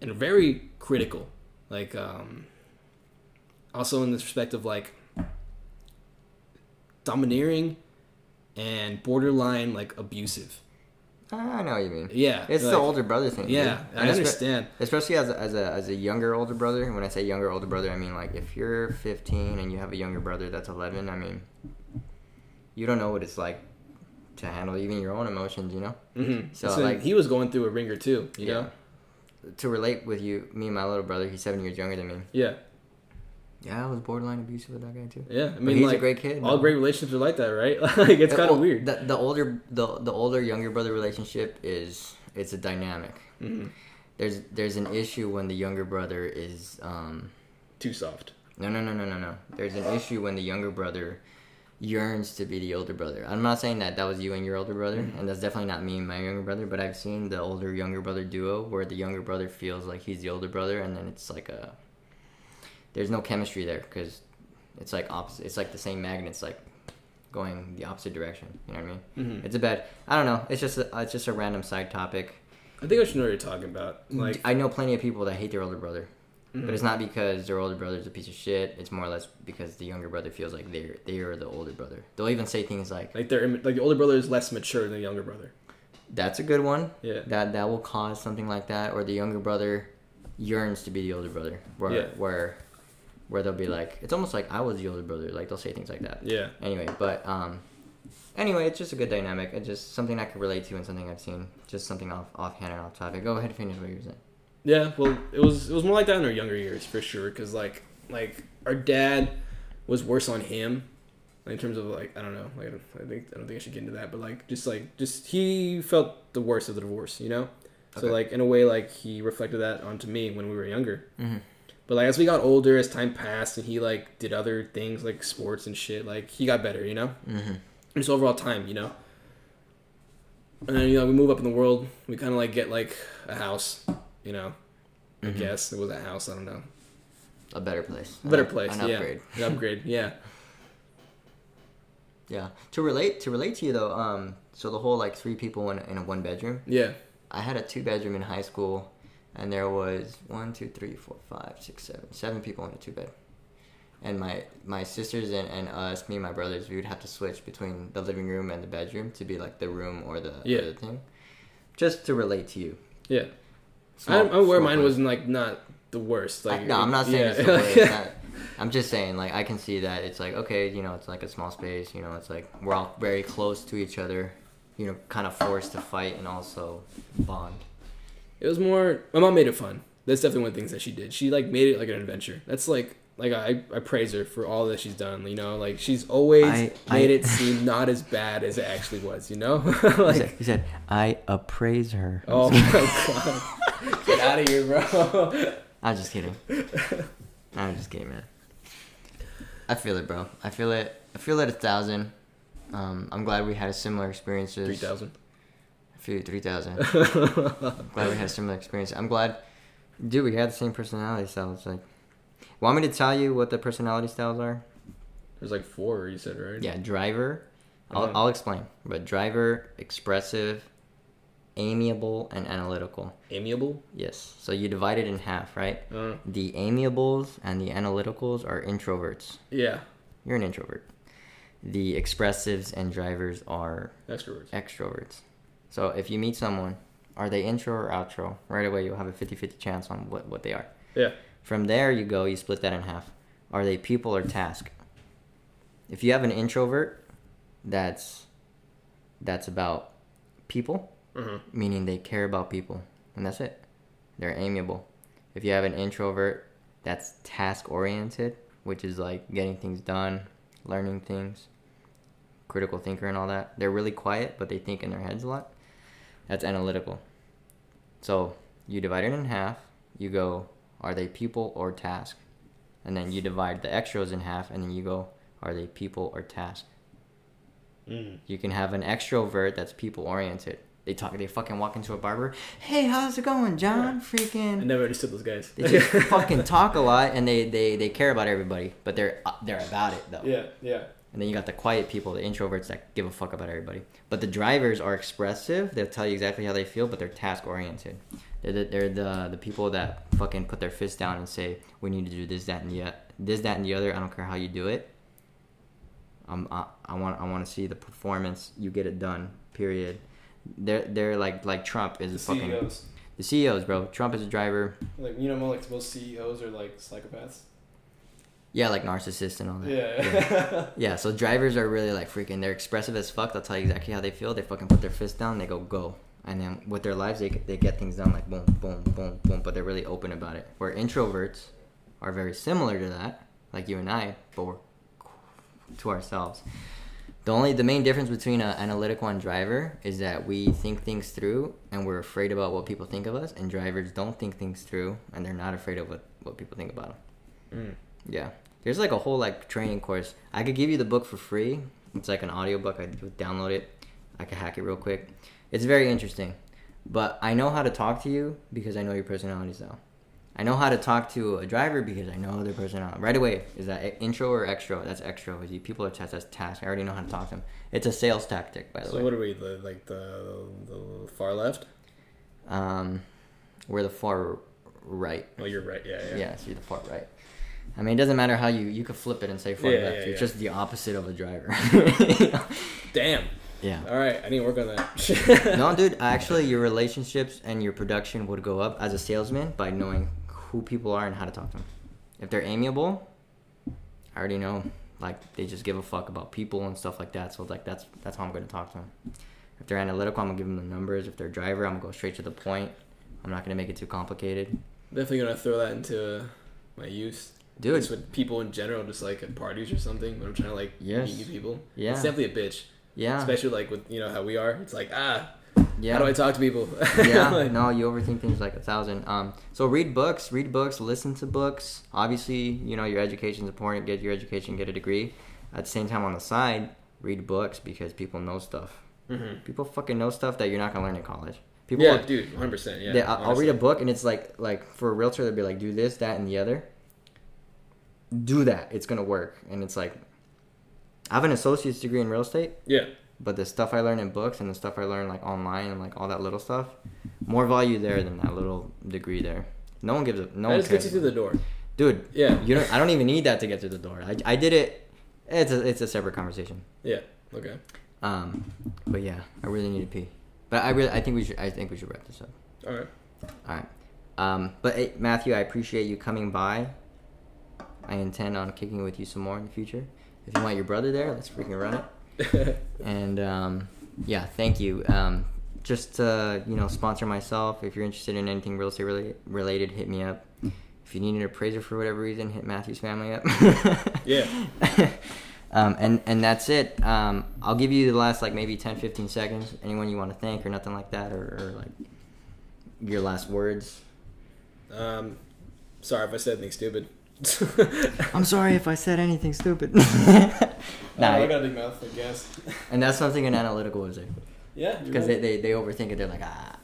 and very critical. Like um. Also in the respect of like domineering and borderline like abusive. I know what you mean. Yeah, It's like- the older brother thing. Yeah. I understand. Especially as a, as a as a younger older brother. When I say younger older brother, I mean like if you're 15 and you have a younger brother that's 11. I mean, you don't know what it's like to handle even your own emotions. You know, Mm-hmm. So, So, like- he was going through a ringer too. You Yeah. know. to relate with you, me and my little brother, he's seven years younger than me. Yeah. Yeah, I was borderline abusive with that guy too. Yeah. I But mean, he's like a great kid. all though. great relationships are like that, right? like it's kind of well, weird. The, the older the the older younger brother relationship is it's a dynamic. hmm There's there's an issue when the younger brother is um Too soft. no no no no no no. There's an issue when the younger brother yearns to be the older brother. I'm not saying that that was you and your older brother, and that's definitely not me and my younger brother. But I've seen the older younger brother duo where the younger brother feels like he's the older brother, and then it's like a there's no chemistry there because it's like opposite. It's like the same magnets like going the opposite direction. You know what I mean? hmm It's a bad. I don't know. It's just a, it's just a random side topic. I think I should know what you're talking about. Like, I know plenty of people that hate their older brother, mhm. but it's not because their older brother's a piece of shit. It's more or less because the younger brother feels like they're they are the older brother. They'll even say things like, like they're like the older brother is less mature than the younger brother. "That's a good one." Yeah. That that will cause something like that, or the younger brother yearns to be the older brother, where Yeah. where where they'll be like, it's almost like I was the older brother. Like they'll say things like that. Yeah. Anyway, but um, anyway, it's just a good dynamic. It's just something I could relate to and something I've seen. Just something off offhand and off topic. Go ahead and finish what you were saying. Yeah, well, it was it was more like that in our younger years for sure. Cause like like our dad was worse on him, in terms of like I don't know, like I, don't, I think I don't think I should get into that, but like just like just he felt the worst of the divorce, you know. So Okay. like in a way, like he reflected that onto me when we were younger. Mm-hmm. But like as we got older, as time passed, and he like did other things like sports and shit, like he got better, you know. Mm-hmm. Just overall time, you know. And then you know we move up in the world, we kind of like get like a house, you know. I Mhm. guess it was a house. I don't know. A better place. A better place. An yeah. upgrade. An upgrade. Yeah. Yeah. To relate to relate to you though, um, so the whole like three people in, in a one bedroom. Yeah. I had a two bedroom in high school, and there was one, two, three, four, five, six, seven, seven people in a two bed. And my my sisters and, and us, me and my brothers, we would have to switch between the living room and the bedroom to be like the room or the Yeah. other thing. Just to relate to you. Yeah. Small- I'm, I'm aware mine was like not the worst. Like I, no, I'm not saying yeah. it's the worst. I, I'm just saying, like, I can see that it's like, okay, you know, it's like a small space, you know, it's like we're all very close to each other, you know, kind of forced to fight and also bond. It was more. My mom made it fun. That's definitely one of the things that she did. She like made it like an adventure. That's like like I, I praise her for all that she's done. You know, like she's always I- made I- it seem not as bad as it actually was. You know, He said, like he said, I appraise her. oh my god, get out of here, bro. I'm just kidding. I'm just kidding, man. I feel it, bro. I feel it. I feel it a thousand. Um, I'm glad we had a similar experiences. Three thousand. Three thousand. glad we had similar experience. I'm glad, dude. We had the same personality styles. Like, want me to tell you what the personality styles are? There's like four. You said right? Yeah, driver. I'll, Uh-huh. I'll explain. But driver, expressive, amiable, and analytical. Amiable. Yes. So you divide it in half, right? Uh, The amiables and the analyticals are introverts. yeah. You're an introvert. The expressives and drivers are Extroverts. extroverts. So if you meet someone, are they intro or outro? Right away, you'll have a 50 50 chance on what, what they are. Yeah. From there, you go, you split that in half. Are they people or task? If you have an introvert, that's that's about people, Uh-huh. meaning they care about people, and that's it. They're amiable. If you have an introvert, that's task oriented, which is like getting things done, learning things, critical thinker, and all that. They're really quiet, but they think in their heads a lot. That's analytical. So you divide it in half. You go, are they people or task? And then you divide the extras in half, and then you go, are they people or task? Mm. You can have an extrovert that's people oriented. They talk. They fucking walk into a barber. Hey, how's it going, John? I Freaking. I never understood those guys. They just fucking talk a lot, and they, they, they care about everybody, but they're uh, they're about it though. yeah. Yeah. And then you got the quiet people, the introverts that give a fuck about everybody. But the drivers are expressive. They'll tell you exactly how they feel, but they're task oriented. They're the, they're the the people that fucking put their fist down and say, "We need to do this, that, and the this, that, and the other. I don't care how you do it. Um, I, I want I want to see the performance. You get it done. Period. They're they're like like Trump is The a fucking CEOs. the CEOs, bro. Trump is a driver. Like you know, like most CEOs are like psychopaths. Yeah, like narcissist and all that. Yeah. Yeah, so drivers are really like freaking. They're expressive as fuck. They'll tell you exactly how they feel. They fucking put their fist down. They go go, and then with their lives, they they get things done like boom, boom, boom, boom. But they're really open about it. Where introverts are very similar to that, like you and I, but we're to ourselves. The only the main difference between an analytical and driver is that we think things through and we're afraid about what people think of us, and drivers don't think things through and they're not afraid of what what people think about them. mm. Yeah. There's like a whole like training course. I could give you the book for free. It's like an audiobook. I download it. I could hack it real quick. It's very interesting. But I know how to talk to you because I know your personality style. I know how to talk to a driver because I know their personality. Right away, is that intro or extro? That's extro. Is you people are task, that's task. I already know how to talk to them. It's a sales tactic, by the So way. So what are we the, like the the far left? Um, we're the far right. Oh, you're right. Yeah. Yeah. Yeah, so you're the far right. I mean, it doesn't matter how you you could flip it and say far Yeah, left. yeah, You're yeah. just the opposite of a driver. Damn. yeah. All right. I need to work on that. No, dude. Actually, your relationships and your production would go up as a salesman by knowing who people are and how to talk to them. If they're amiable, I already know. Like they just give a fuck about people and stuff like that. So like that's that's how I'm gonna talk to them. If they're analytical, I'm gonna give them the numbers. If they're a driver, I'm gonna go straight to the point. I'm not gonna make it too complicated. Definitely gonna throw that into uh, my use. Dude, Just with people in general, just like at parties or something. When I'm trying to like Yes. meet new people. Yeah. It's definitely a bitch. yeah, Especially like with you know how we are. It's like ah, yeah. how do I talk to people? yeah, Like, no, you overthink things like a thousand. Um, so read books, read books, listen to books. Obviously, you know your education's important. Get your education, get a degree. At the same time, on the side, read books because people know stuff. mhm. People fucking know stuff that you're not gonna learn in college. People, Yeah, dude, 100. percent Yeah. they, I'll, I'll read a book and it's like like for a realtor, they'll be like, do this, that, and the other. Do that. It's gonna work. And it's like, I have an associate's degree in real estate. Yeah. But the stuff I learn in books and the stuff I learn like online and like all that little stuff, more value there than that little degree there. No one gives a no that one just gets you through the door. Dude, Yeah. you don't. I don't even need that to get through the door. I, I did it. It's a it's a separate conversation. Yeah. Okay. Um, but yeah, I really need to pee. But I really I think we should I think we should wrap this up. All right. All right. Um, but hey, Matthew, I appreciate you coming by. I intend on kicking it with you some more in the future. If you want your brother there, let's freaking run it. And um, yeah, thank you. Um, just to, you know, sponsor myself. If you're interested in anything real estate related, related hit me up. If you need an appraiser for whatever reason, hit Matthew's family up. Yeah. um, and and that's it. Um, I'll give you the last like maybe 10, 15 seconds. Anyone you want to thank or nothing like that, or, or like your last words. Um, sorry if I said anything stupid. I'm sorry if I said anything stupid. nah, nah, I got a big mouth, I guess. and that's something an analytical would say Yeah. because they, they, they overthink it. They're like ah.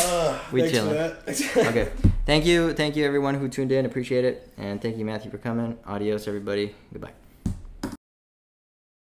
Uh, We thanks chilling. Okay. Thank you, thank you everyone who tuned in. Appreciate it, and thank you Matthew for coming. Adios, everybody. Goodbye.